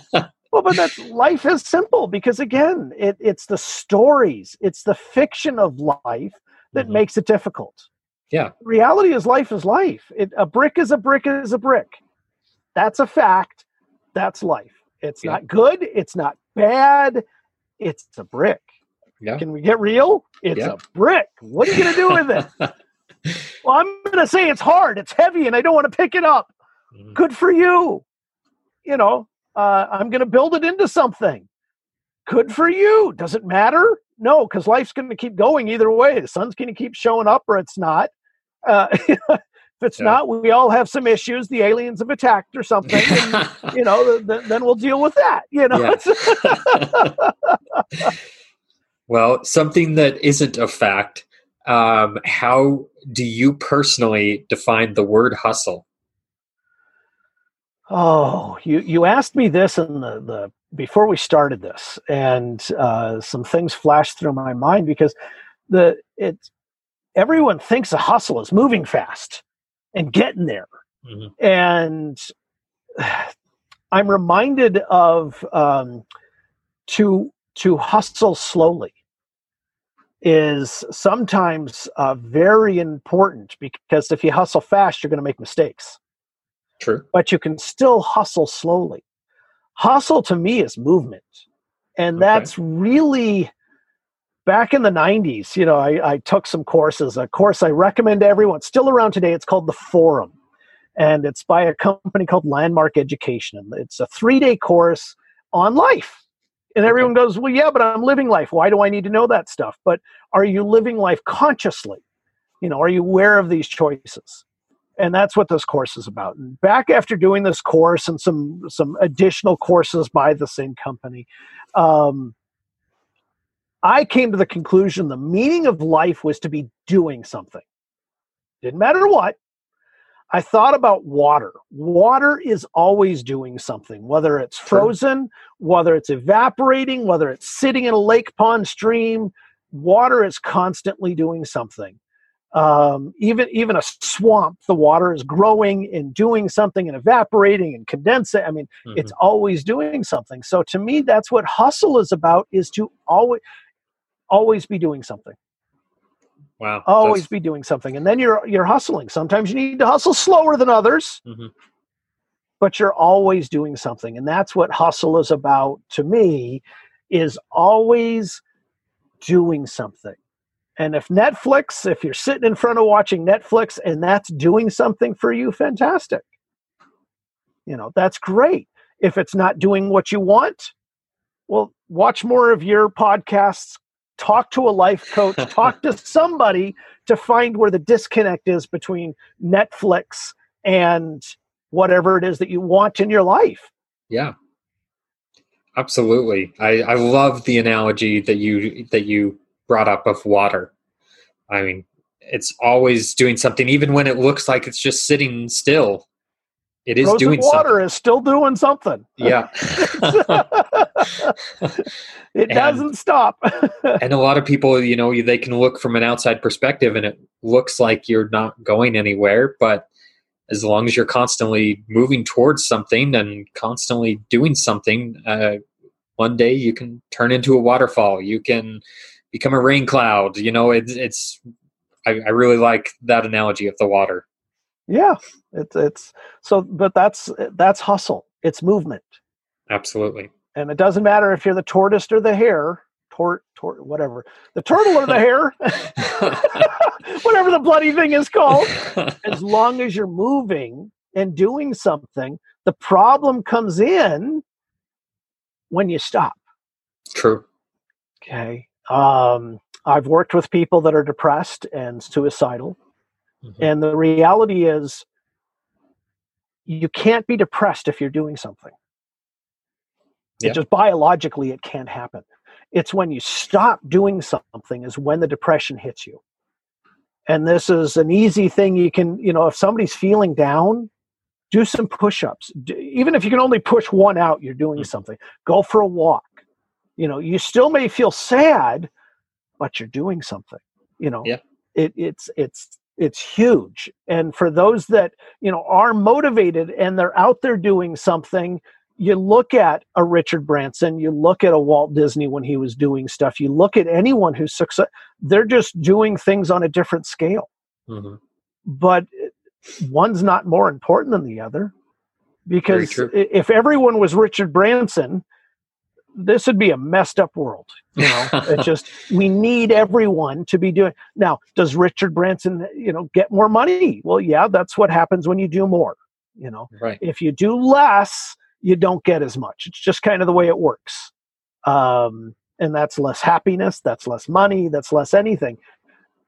[SPEAKER 2] Well, but that's life is simple because again, it, it's the stories, it's the fiction of life that
[SPEAKER 1] Mhm.
[SPEAKER 2] makes it difficult.
[SPEAKER 1] Yeah.
[SPEAKER 2] Reality is life is life. It, a brick is a brick is a brick. That's a fact. That's life. It's
[SPEAKER 1] Yeah.
[SPEAKER 2] not good. It's not bad. It's a brick.
[SPEAKER 1] Yeah.
[SPEAKER 2] Can we get real? It's
[SPEAKER 1] Yeah.
[SPEAKER 2] a brick. What are you going to do with it? well, I'm going to say it's hard. It's heavy, and I don't want to pick it up
[SPEAKER 1] Mhm.
[SPEAKER 2] good for you you know uh, I'm going to build it into something. Good for you. Does it matter? No, because life's going to keep going either way. The sun's going to keep showing up or it's not. Uh, if it's
[SPEAKER 1] Yeah.
[SPEAKER 2] not, we all have some issues. The aliens have attacked or something. and, you know, th- th- then we'll deal with that. You know,
[SPEAKER 1] Yeah. well, something that isn't a fact. Um, how do you personally define the word hustle?
[SPEAKER 2] Oh, you you asked me this in the the before we started this, and uh, some things flashed through my mind because the it everyone thinks a hustle is moving fast and getting there,
[SPEAKER 1] Mhm.
[SPEAKER 2] and I'm reminded of um, to to hustle slowly is sometimes uh, very important because if you hustle fast, you're going to make mistakes
[SPEAKER 1] True.
[SPEAKER 2] but you can still hustle slowly. Hustle to me is movement. And
[SPEAKER 1] Okay.
[SPEAKER 2] that's really back in the 90s. You know, I, I took some courses, a course I recommend to everyone, still around today. It's called The Forum. And it's by a company called Landmark Education. And it's a three day course on life. And everyone goes, Well, yeah, but I'm living life. Why do I need to know that stuff? But are you living life consciously? You know, are you aware of these choices? and that's what this course is about. And back after doing this course and some some additional courses by the same company, um, I came to the conclusion the meaning of life was to be doing something. Didn't matter what. I thought about water. Water is always doing something, whether it's frozen, whether it's evaporating, whether it's sitting in a lake, pond, stream. Water is constantly doing something um, even even a swamp, the water is growing and doing something and evaporating and condensing. I mean, it's always doing something. So to me, that's what hustle is about: is to always always be doing something,
[SPEAKER 1] wow.
[SPEAKER 2] always be doing something, and then you're you're hustling. Sometimes you need to hustle slower than others,
[SPEAKER 1] Mhm.
[SPEAKER 2] but you're always doing something, and that's what hustle is about. To me, is always doing something. And if Netflix, if you're sitting in front of watching Netflix and that's doing something for you, fantastic. You know, that's great. If it's not doing what you want, well, watch more of your podcasts, talk to a life coach, talk to somebody to find where the disconnect is between Netflix and whatever it is that you want in your life.
[SPEAKER 1] Yeah. Absolutely. I, I love the analogy that you that you brought up of water. I mean, it's always doing something, even when it looks like it's just sitting still. It is
[SPEAKER 2] Frozen
[SPEAKER 1] doing
[SPEAKER 2] water
[SPEAKER 1] something.
[SPEAKER 2] is still doing something.
[SPEAKER 1] Yeah.
[SPEAKER 2] it
[SPEAKER 1] And-
[SPEAKER 2] doesn't stop.
[SPEAKER 1] and a lot of people, you know, they can look from an outside perspective and it looks like you're not going anywhere, but as long as you're constantly moving towards something and constantly doing something, uh, one day you can turn into a waterfall. You can become a rain cloud. You know, it's it's. I, I really like that analogy of the water.
[SPEAKER 2] Yeah, it's it's so. But that's that's hustle. It's movement,
[SPEAKER 1] Absolutely.
[SPEAKER 2] and it doesn't matter if you're the tortoise or the hare. Tort, tort, whatever. The turtle or the hare, whatever the bloody thing is called. As long as you're moving and doing something, the problem comes in when you stop.
[SPEAKER 1] True.
[SPEAKER 2] Okay. Um, I've worked with people that are depressed and suicidal.
[SPEAKER 1] Mhm.
[SPEAKER 2] And the reality is, you can't be depressed if you're doing something.
[SPEAKER 1] Yeah.
[SPEAKER 2] It just biologically, it can't happen. It's when you stop doing something is when the depression hits you. And this is an easy thing you can, you know, if somebody's feeling down, do some push ups. Even if you can only push one out, you're doing
[SPEAKER 1] Mhm.
[SPEAKER 2] something. Go for a walk. You know, you still may feel sad, but you're doing something. You know,
[SPEAKER 1] Yeah.
[SPEAKER 2] it, it's, it's, it's huge. And for those that, you know, are motivated and they're out there doing something, you look at a Richard Branson, you look at a Walt Disney when he was doing stuff, you look at anyone who's success, they're just doing things on a different scale.
[SPEAKER 1] Mhm.
[SPEAKER 2] But one's not more important than the other. Because if everyone was Richard Branson, this would be a messed up world. You know, it just we need everyone to be doing. Now, does Richard Branson, you know, get more money? Well, yeah, that's what happens when you do more. You know,
[SPEAKER 1] Right.
[SPEAKER 2] if you do less, you don't get as much. It's just kind of the way it works. Um, and that's less happiness, that's less money, that's less anything.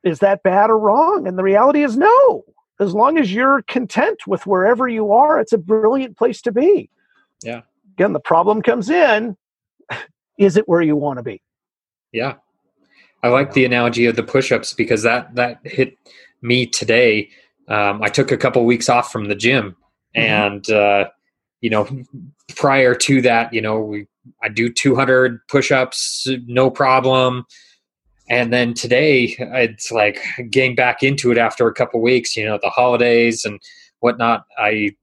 [SPEAKER 2] Is that bad or wrong? And the reality is no. As long as you're content with wherever you are, it's a brilliant place to be.
[SPEAKER 1] Yeah.
[SPEAKER 2] Again, the problem comes in is it where you want to be?
[SPEAKER 1] Yeah. I like the analogy of the push-ups because that that hit me today. Um, I took a couple weeks off from the gym, mm-hmm. and uh, you know, prior to that, you know, we I do 200 push-ups, no problem. And then today, it's like getting back into it after a couple weeks. You know, the holidays and whatnot. I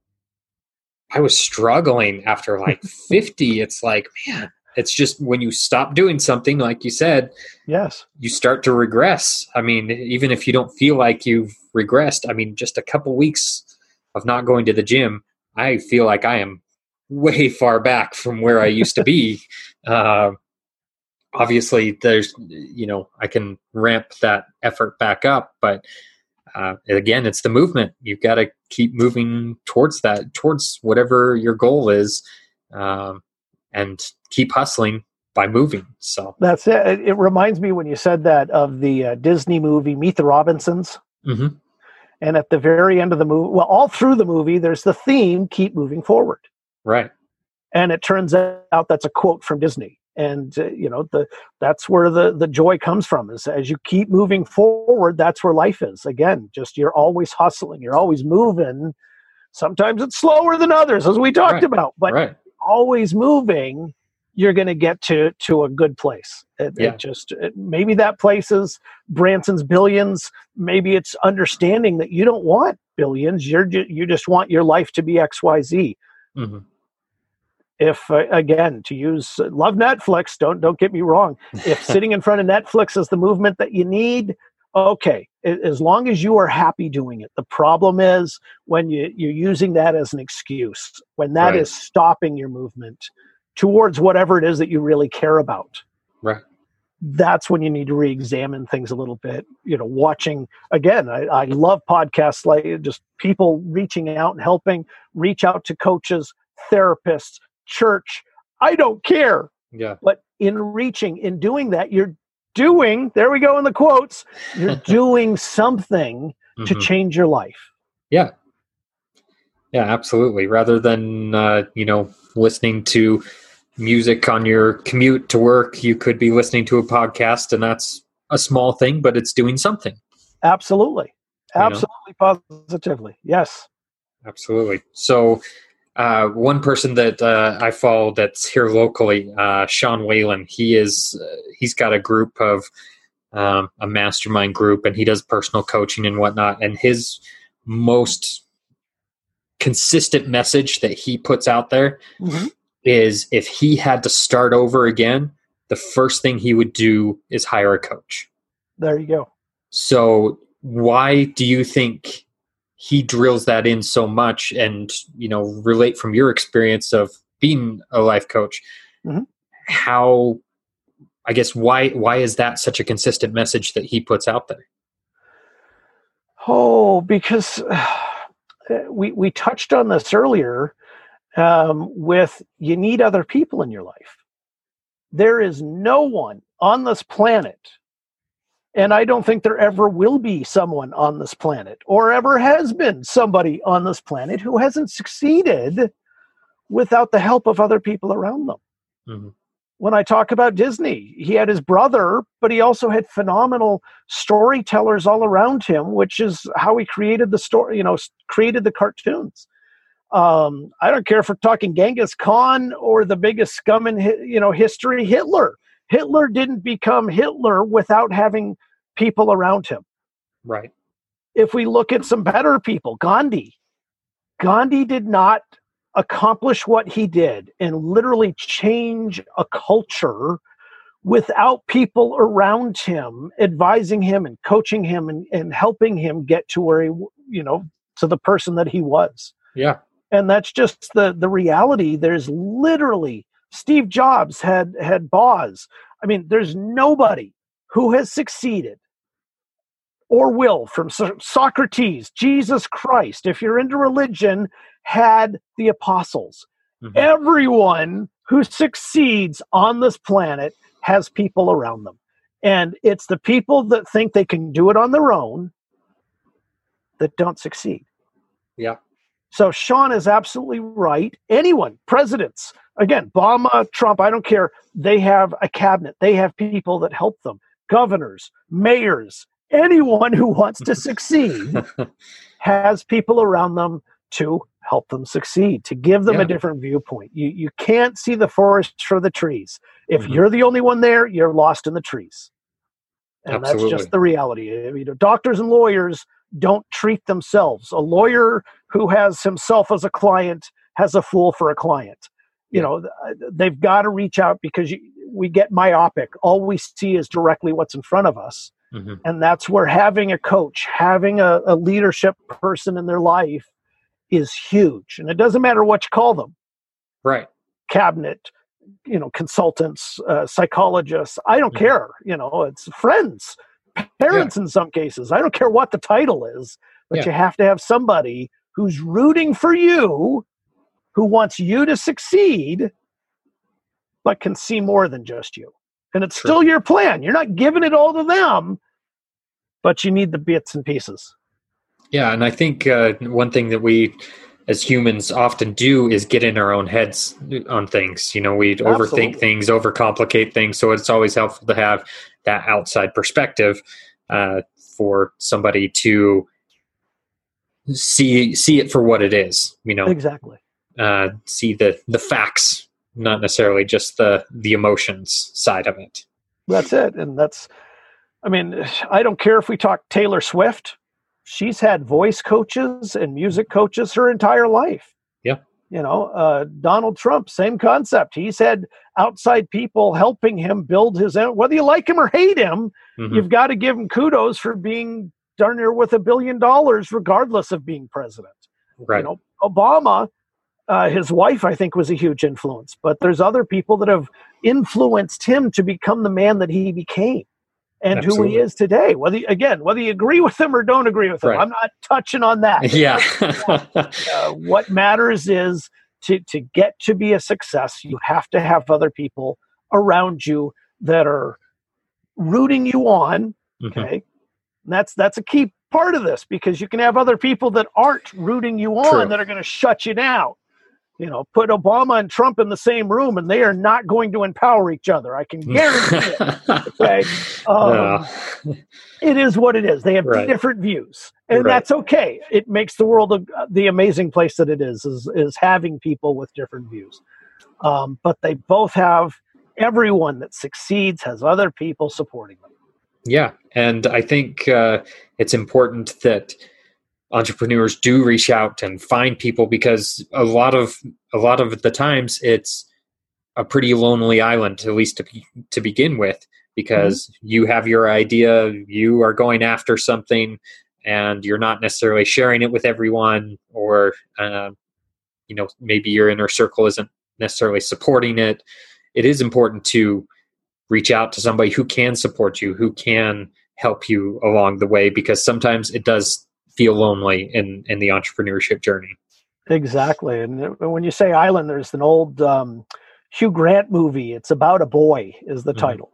[SPEAKER 1] I was struggling after like 50. It's like, man, it's just when you stop doing something, like you said,
[SPEAKER 2] yes,
[SPEAKER 1] you start to regress. I mean, even if you don't feel like you've regressed, I mean, just a couple weeks of not going to the gym, I feel like I am way far back from where I used to be. Uh, obviously, there's, you know, I can ramp that effort back up, but uh, again, it's the movement. You've got to keep moving towards that, towards whatever your goal is. Um, and keep hustling by moving. So
[SPEAKER 2] that's it. It reminds me when you said that of the uh, Disney movie Meet the Robinsons.
[SPEAKER 1] Mm-hmm.
[SPEAKER 2] And at the very end of the movie, well, all through the movie, there's the theme keep moving forward.
[SPEAKER 1] Right.
[SPEAKER 2] And it turns out that's a quote from Disney. And uh, you know the that's where the the joy comes from is as you keep moving forward that's where life is again just you're always hustling you're always moving sometimes it's slower than others as we talked
[SPEAKER 1] right.
[SPEAKER 2] about but
[SPEAKER 1] right
[SPEAKER 2] always moving, you're going to get to to a good place. It,
[SPEAKER 1] yeah.
[SPEAKER 2] it just it, maybe that place is Branson's billions. Maybe it's understanding that you don't want billions. You're you just want your life to be X Y Z.
[SPEAKER 1] Mm-hmm.
[SPEAKER 2] If uh, again to use love Netflix, don't don't get me wrong. If sitting in front of Netflix is the movement that you need, okay as long as you are happy doing it the problem is when you, you're using that as an excuse when that right. is stopping your movement towards whatever it is that you really care about
[SPEAKER 1] right
[SPEAKER 2] that's when you need to re-examine things a little bit you know watching again i, I love podcasts like just people reaching out and helping reach out to coaches therapists church i don't care
[SPEAKER 1] yeah
[SPEAKER 2] but in reaching in doing that you're doing, there we go in the quotes, you're doing something mm-hmm. to change your life.
[SPEAKER 1] Yeah. Yeah, absolutely. Rather than, uh, you know, listening to music on your commute to work, you could be listening to a podcast, and that's a small thing, but it's doing something.
[SPEAKER 2] Absolutely. Absolutely, you know? positively. Yes.
[SPEAKER 1] Absolutely. So, uh, one person that uh, I follow that's here locally, uh, Sean Whalen. He is uh, he's got a group of um, a mastermind group, and he does personal coaching and whatnot. And his most consistent message that he puts out there mm-hmm. Is if he had to start over again, the first thing he would do is hire a coach.
[SPEAKER 2] There you go.
[SPEAKER 1] So, why do you think he drills that in so much and you know relate from your experience of being a life coach mm-hmm. how i guess why why is that such a consistent message that he puts out there
[SPEAKER 2] oh because we we touched on this earlier um, with you need other people in your life there is no one on this planet and I don't think there ever will be someone on this planet, or ever has been somebody on this planet who hasn't succeeded without the help of other people around them. Mm-hmm. When I talk about Disney, he had his brother, but he also had phenomenal storytellers all around him, which is how he created the story, you know, created the cartoons. Um, I don't care if we're talking Genghis Khan or the biggest scum in you know history, Hitler Hitler didn't become Hitler without having people around him.
[SPEAKER 1] Right.
[SPEAKER 2] If we look at some better people, Gandhi, Gandhi did not accomplish what he did and literally change a culture without people around him advising him and coaching him and, and helping him get to where he you know to the person that he was
[SPEAKER 1] yeah
[SPEAKER 2] and that's just the the reality there's literally Steve Jobs had had Woz. I mean, there's nobody who has succeeded or will from Socrates, Jesus Christ, if you're into religion, had the apostles. Mm-hmm. Everyone who succeeds on this planet has people around them. And it's the people that think they can do it on their own that don't succeed.
[SPEAKER 1] Yeah.
[SPEAKER 2] So Sean is absolutely right. Anyone, presidents, again, Obama, Trump, I don't care. They have a cabinet. They have people that help them. Governors, mayors, anyone who wants to succeed has people around them to help them succeed, to give them yeah. a different viewpoint. You you can't see the forest for the trees. If mm-hmm. you're the only one there, you're lost in the trees. And Absolutely. that's just the reality. You know, doctors and lawyers don't treat themselves. A lawyer who has himself as a client has a fool for a client. You know, they've got to reach out because you, we get myopic. All we see is directly what's in front of us. Mm-hmm. And that's where having a coach, having a, a leadership person in their life is huge. And it doesn't matter what you call them.
[SPEAKER 1] Right.
[SPEAKER 2] Cabinet, you know, consultants, uh, psychologists. I don't mm-hmm. care. You know, it's friends, parents yeah. in some cases. I don't care what the title is, but yeah. you have to have somebody who's rooting for you, who wants you to succeed, but can see more than just you. And it's True. still your plan. You're not giving it all to them, but you need the bits and pieces.
[SPEAKER 1] Yeah, and I think uh, one thing that we as humans often do is get in our own heads on things. You know, we overthink things, overcomplicate things. So it's always helpful to have that outside perspective uh, for somebody to see see it for what it is. You know,
[SPEAKER 2] exactly.
[SPEAKER 1] Uh, see the the facts, not necessarily just the the emotions side of it.
[SPEAKER 2] That's it, and that's. I mean, I don't care if we talk Taylor Swift she's had voice coaches and music coaches her entire life. You know, uh, Donald Trump, same concept. He's had outside people helping him build his own. Whether you like him or hate him, mm-hmm. you've got to give him kudos for being darn near with a billion dollars, regardless of being president.
[SPEAKER 1] Right.
[SPEAKER 2] You know, Obama, uh, his wife, I think, was a huge influence, but there's other people that have influenced him to become the man that he became and Absolutely. who he is today. Whether again, whether you agree with him or don't agree with him, right. I'm not touching on that.
[SPEAKER 1] Yeah.
[SPEAKER 2] uh, what matters is to to get to be a success, you have to have other people around you that are rooting you on. Mm-hmm. Okay, that's that's a key part of this because you can have other people that aren't rooting you on True. that are going to shut you down you know, put Obama and Trump in the same room, and they are not going to empower each other. I can guarantee it. Okay, um, it is what it is. They have right. different views, and right. that's okay. It makes the world a, the amazing place that it is. Is is having people with different views, um, but they both have everyone that succeeds has other people supporting them.
[SPEAKER 1] Yeah, and I think uh, it's important that entrepreneurs do reach out and find people because a lot of a lot of the times it's a pretty lonely island at least to be, to begin with because mm-hmm. you have your idea you are going after something and you're not necessarily sharing it with everyone or uh, you know maybe your inner circle isn't necessarily supporting it it is important to reach out to somebody who can support you who can help you along the way because sometimes it does feel lonely in in the entrepreneurship journey.
[SPEAKER 2] Exactly, and when you say island, there's an old um, Hugh Grant movie. It's about a boy, is the mm-hmm. title,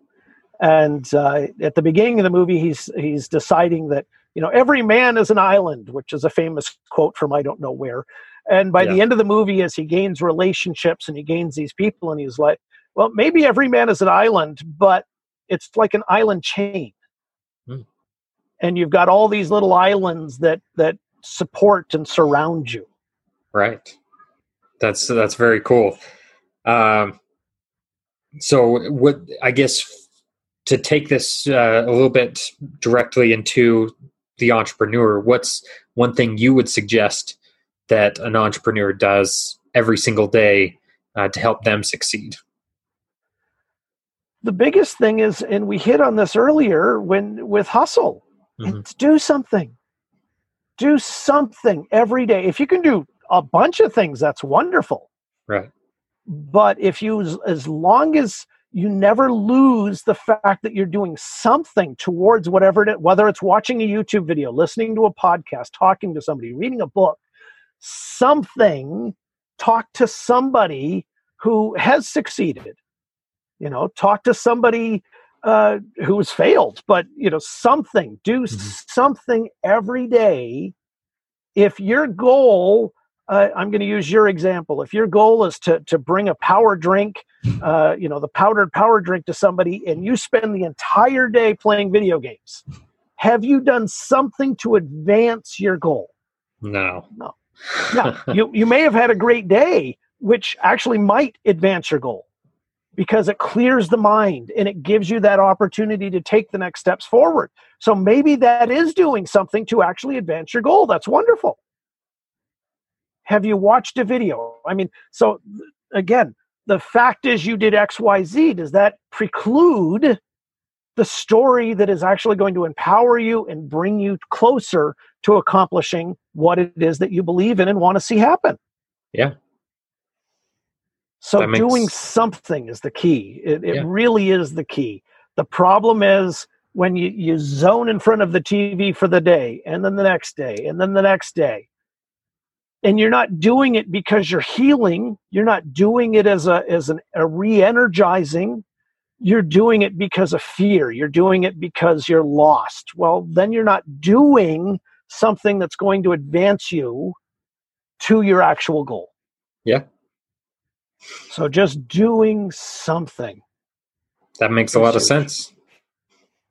[SPEAKER 2] and uh, at the beginning of the movie, he's he's deciding that you know every man is an island, which is a famous quote from I don't know where. And by yeah. the end of the movie, as he gains relationships and he gains these people, and he's like, well, maybe every man is an island, but it's like an island chain and you've got all these little islands that that support and surround you.
[SPEAKER 1] Right. That's that's very cool. Um so what i guess to take this uh, a little bit directly into the entrepreneur what's one thing you would suggest that an entrepreneur does every single day uh, to help them succeed?
[SPEAKER 2] The biggest thing is and we hit on this earlier when with hustle Mm-hmm. It's do something. Do something every day. If you can do a bunch of things, that's wonderful.
[SPEAKER 1] Right.
[SPEAKER 2] But if you, as long as you never lose the fact that you're doing something towards whatever it is, whether it's watching a YouTube video, listening to a podcast, talking to somebody, reading a book, something talk to somebody who has succeeded. You know, talk to somebody uh, who's failed, but you know, something. Do mm-hmm. something every day. If your goal, uh, I'm going to use your example. If your goal is to to bring a power drink, uh, you know, the powdered power drink to somebody, and you spend the entire day playing video games, have you done something to advance your goal?
[SPEAKER 1] No.
[SPEAKER 2] No. No. you you may have had a great day, which actually might advance your goal because it clears the mind and it gives you that opportunity to take the next steps forward. So maybe that is doing something to actually advance your goal. That's wonderful. Have you watched a video? I mean, so again, the fact is you did XYZ. Does that preclude the story that is actually going to empower you and bring you closer to accomplishing what it is that you believe in and want to see happen?
[SPEAKER 1] Yeah.
[SPEAKER 2] So makes... doing something is the key. It, it yeah. really is the key. The problem is when you, you zone in front of the TV for the day and then the next day and then the next day. And you're not doing it because you're healing. You're not doing it as a as an, a re-energizing. You're doing it because of fear. You're doing it because you're lost. Well, then you're not doing something that's going to advance you to your actual goal.
[SPEAKER 1] Yeah.
[SPEAKER 2] So just doing something.
[SPEAKER 1] That makes a lot of sense.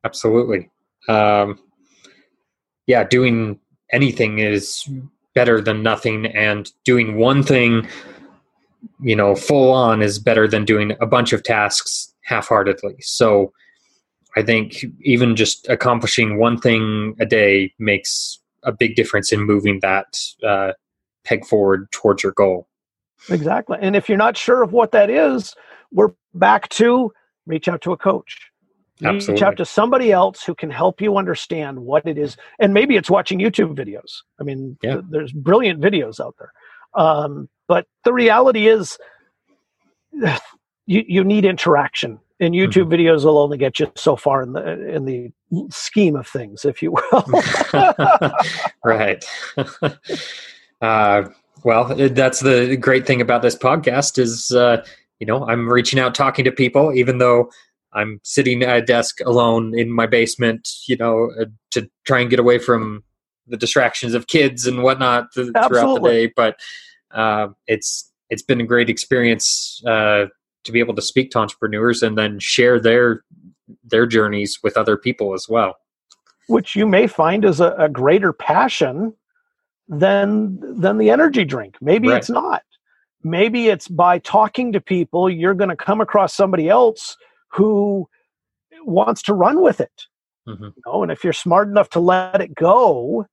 [SPEAKER 1] Absolutely. Um, yeah, doing anything is better than nothing, and doing one thing, you know, full on is better than doing a bunch of tasks half heartedly. So I think even just accomplishing one thing a day makes a big difference in moving that uh, peg forward towards your goal.
[SPEAKER 2] Exactly. And if you're not sure of what that is, we're back to reach out to a coach. Absolutely. Reach out to somebody else who can help you understand what it is. And maybe it's watching YouTube videos. I mean, yeah. th- there's brilliant videos out there. Um, but the reality is, you, you need interaction. And YouTube mm-hmm. videos will only get you so far in the in the scheme of things, if you will.
[SPEAKER 1] right. uh, well, that's the great thing about this podcast is, uh, you know, I'm reaching out, talking to people, even though I'm sitting at a desk alone in my basement, you know, uh, to try and get away from the distractions of kids and whatnot th- throughout the day. But uh, it's it's been a great experience uh, to be able to speak to entrepreneurs and then share their their journeys with other people as well.
[SPEAKER 2] Which you may find is a, a greater passion than than the energy drink. Maybe right. it's not. Maybe it's by talking to people you're going to come across somebody else who wants to run with it. Mm-hmm. You know, and if you're smart enough to let it go,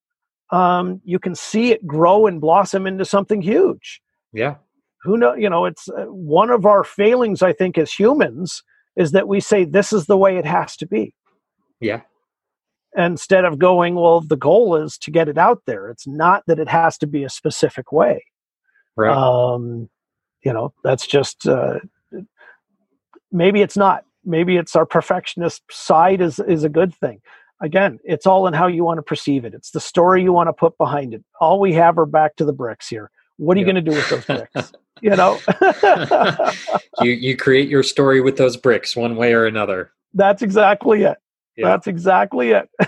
[SPEAKER 2] um, you can see it grow and blossom into something huge.
[SPEAKER 1] Yeah.
[SPEAKER 2] Who know? You know, it's uh, one of our failings. I think as humans is that we say this is the way it has to be.
[SPEAKER 1] Yeah
[SPEAKER 2] instead of going, well, the goal is to get it out there. It's not that it has to be a specific way.
[SPEAKER 1] Right.
[SPEAKER 2] Um, you know, that's just uh, maybe it's not. Maybe it's our perfectionist side is is a good thing. Again, it's all in how you want to perceive it. It's the story you want to put behind it. All we have are back to the bricks here. What are you going to do with those bricks? you know,
[SPEAKER 1] you you create your story with those bricks, one way or another.
[SPEAKER 2] That's exactly it. Yeah. That's exactly it.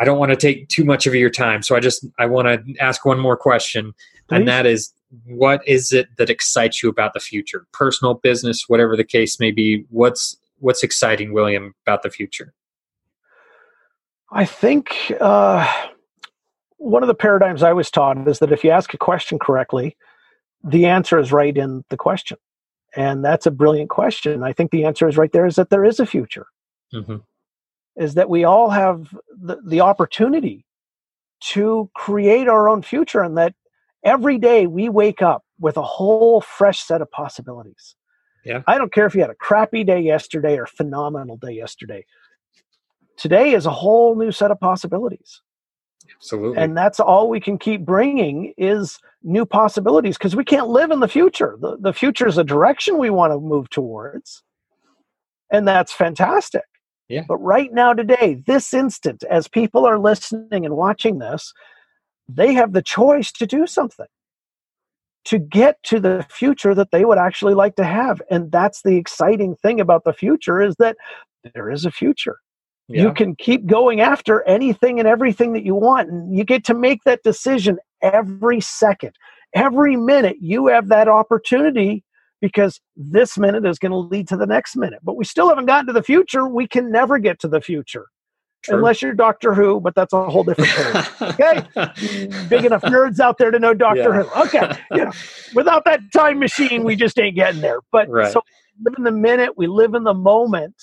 [SPEAKER 1] I don't want to take too much of your time, so I just I want to ask one more question, Please? and that is, what is it that excites you about the future, personal, business, whatever the case may be? What's what's exciting, William, about the future?
[SPEAKER 2] I think uh, one of the paradigms I was taught is that if you ask a question correctly, the answer is right in the question. And that's a brilliant question. I think the answer is right there is that there is a future. Mm-hmm. Is that we all have the, the opportunity to create our own future and that every day we wake up with a whole fresh set of possibilities.
[SPEAKER 1] Yeah.
[SPEAKER 2] I don't care if you had a crappy day yesterday or phenomenal day yesterday. Today is a whole new set of possibilities.
[SPEAKER 1] Absolutely.
[SPEAKER 2] And that's all we can keep bringing is new possibilities because we can't live in the future. The, the future is a direction we want to move towards. And that's fantastic.
[SPEAKER 1] Yeah.
[SPEAKER 2] But right now, today, this instant, as people are listening and watching this, they have the choice to do something. to get to the future that they would actually like to have. And that's the exciting thing about the future is that there is a future. Yeah. You can keep going after anything and everything that you want. And you get to make that decision every second. Every minute you have that opportunity because this minute is going to lead to the next minute. But we still haven't gotten to the future. We can never get to the future. True. Unless you're Doctor Who, but that's a whole different thing. okay, big enough nerds out there to know Doctor yeah. Who. Okay, you know, without that time machine, we just ain't getting there. But right. so live in the minute, we live in the moment,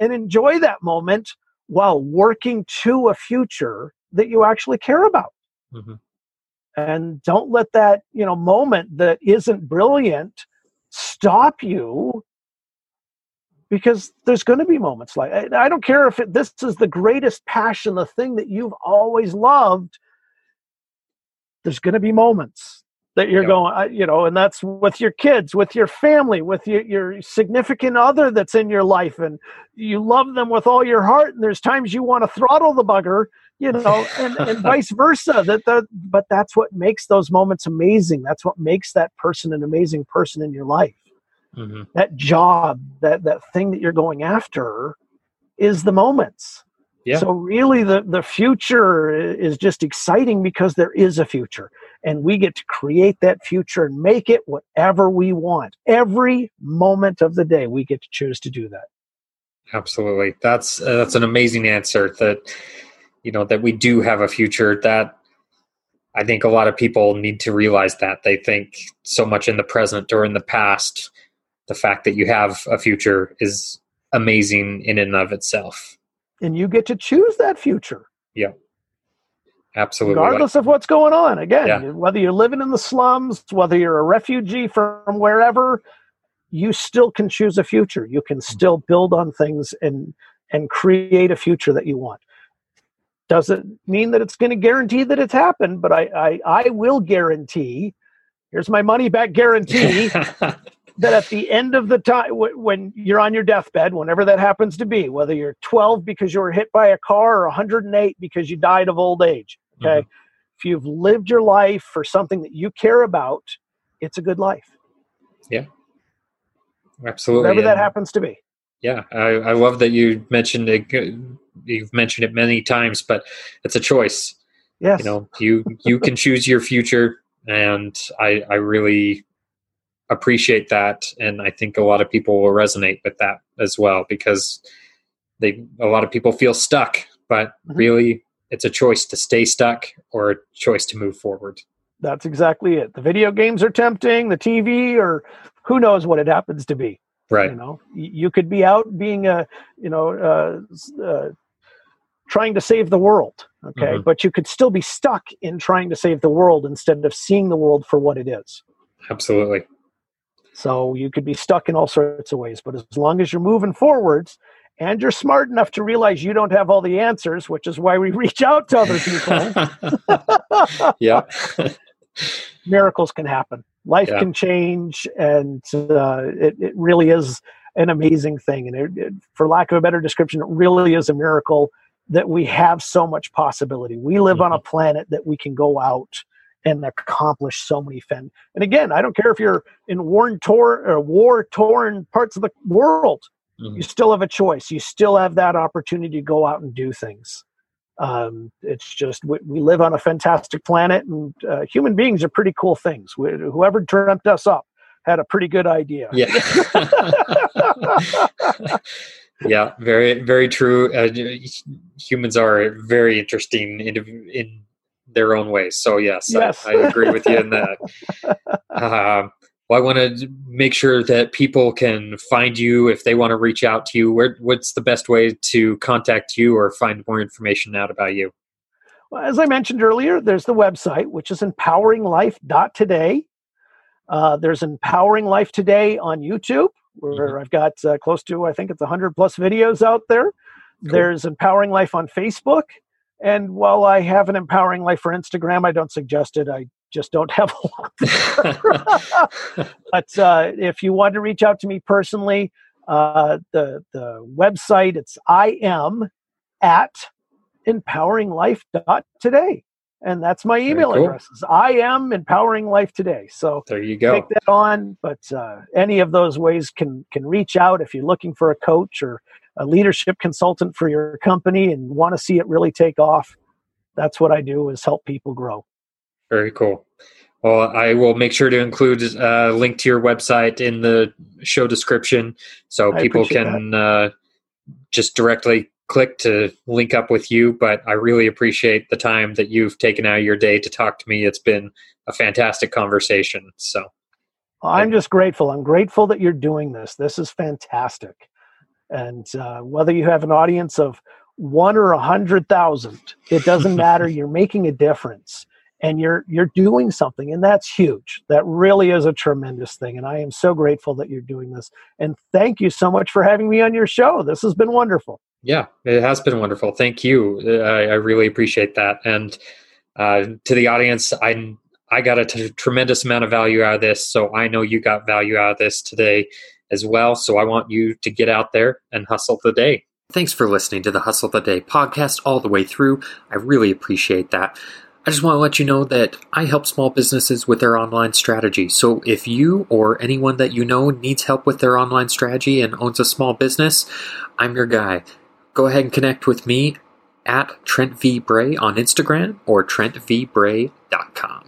[SPEAKER 2] and enjoy that moment while working to a future that you actually care about. Mm-hmm. And don't let that you know moment that isn't brilliant stop you because there's going to be moments like I, don't care if it, this is the greatest passion, the thing that you've always loved. There's going to be moments that you're going, you know, and that's with your kids, with your family, with your, your significant other that's in your life, and you love them with all your heart. And there's times you want to throttle the bugger, you know, and, and vice versa. That the, but that's what makes those moments amazing. That's what makes that person an amazing person in your life mm-hmm. that job that that thing that you're going after is the moments yeah. so really the the future is just exciting because there is a future and we get to create that future and make it whatever we want every moment of the day we get to choose to do that
[SPEAKER 1] absolutely that's uh, that's an amazing answer that you know that we do have a future that I think a lot of people need to realize that they think so much in the present or in the past the fact that you have a future is amazing in and of itself.
[SPEAKER 2] And you get to choose that future.
[SPEAKER 1] Yeah. Absolutely.
[SPEAKER 2] Regardless of what's going on. Again, yeah. whether you're living in the slums, whether you're a refugee from wherever, you still can choose a future. You can still build on things and and create a future that you want. Doesn't mean that it's going to guarantee that it's happened, but I, I, I will guarantee here's my money back guarantee that at the end of the time when you're on your deathbed whenever that happens to be whether you're 12 because you were hit by a car or 108 because you died of old age okay mm-hmm. if you've lived your life for something that you care about it's a good life
[SPEAKER 1] yeah absolutely
[SPEAKER 2] whatever that happens to be
[SPEAKER 1] yeah I, I love that you mentioned it you've mentioned it many times but it's a choice
[SPEAKER 2] yes.
[SPEAKER 1] you know you you can choose your future and i i really appreciate that and i think a lot of people will resonate with that as well because they a lot of people feel stuck but mm-hmm. really it's a choice to stay stuck or a choice to move forward.
[SPEAKER 2] That's exactly it. The video games are tempting the tv or who knows what it happens to be.
[SPEAKER 1] Right.
[SPEAKER 2] You know you could be out being a you know uh, uh, trying to save the world okay? Mm-hmm. but you could still be stuck in trying to save the world instead of seeing the world for what it is.
[SPEAKER 1] Absolutely.
[SPEAKER 2] So you could be stuck in all sorts of ways. But as long as you're moving forwards and you're smart enough to realize you don't have all the answers, which is why we reach out to other
[SPEAKER 1] people. yeah.
[SPEAKER 2] miracles can happen. Life yeah. can change, and uh, it, it really is an amazing thing. And it, it, for lack of a better description, it really is a miracle that we have so much possibility. We live mm-hmm. on a mm-hmm. planet that we can go out and accomplish so many things. And again, I don't care if you're in war torn or war torn parts of the world, mm-hmm. you still have a choice. You still have that opportunity to go out and do things. Um, it's just we, we, live on a fantastic planet, and uh, human beings are pretty cool things. We, whoever dreamt us up had a pretty good idea.
[SPEAKER 1] Yeah. yeah, very very true. Uh, humans are very interesting in, in their own ways. So yes, yes. I, I, agree with you in that. Uh, well, I want to make sure that people can find you if they want to reach out to you. Where, what's the best way to contact you or find more information out about you?
[SPEAKER 2] Well, as I mentioned earlier, there's the website, which is empoweringlife.today. Uh, there's Empowering Life Today on YouTube, where mm-hmm. I've got uh, close to, I think it's 100 plus videos out there. Cool. There's Empowering Life on Facebook. And while I have an empowering life for Instagram, I don't suggest it. I just don't have a lot. but uh, if you want to reach out to me personally, uh, the the website it's I am at empoweringlife.today. and that's my email cool. addresses. I am empowering life today. So
[SPEAKER 1] there you go.
[SPEAKER 2] Take that on. But uh, any of those ways can can reach out if you're looking for a coach or a leadership consultant for your company and want to see it really take off. That's what I do is help people grow.
[SPEAKER 1] Very cool. Well, I will make sure to include a link to your website in the show description so I people can uh, just directly click to link up with you, but I really appreciate the time that you've taken out of your day to talk to me. It's been a fantastic conversation. So
[SPEAKER 2] I'm just grateful. I'm grateful that you're doing this. This is fantastic. And uh, whether you have an audience of one or a hundred thousand, it doesn't matter. You're making a difference and you're you're doing something and that's huge that really is a tremendous thing and i am so grateful that you're doing this and thank you so much for having me on your show this has been wonderful
[SPEAKER 1] yeah, it has been wonderful. Thank you. I, I really appreciate that. And uh, to the audience, I I got a t- tremendous amount of value out of this. So I know you got value out of this today as well. So I want you to get out there and hustle the day. Thanks for listening to the Hustle the Day podcast all the way through. I really appreciate that. I just want to let you know that I help small businesses with their online strategy. So if you or anyone that you know needs help with their online strategy and owns a small business, I'm your guy go ahead and connect with me at Trent V. Bray on Instagram or TrentVBray.com.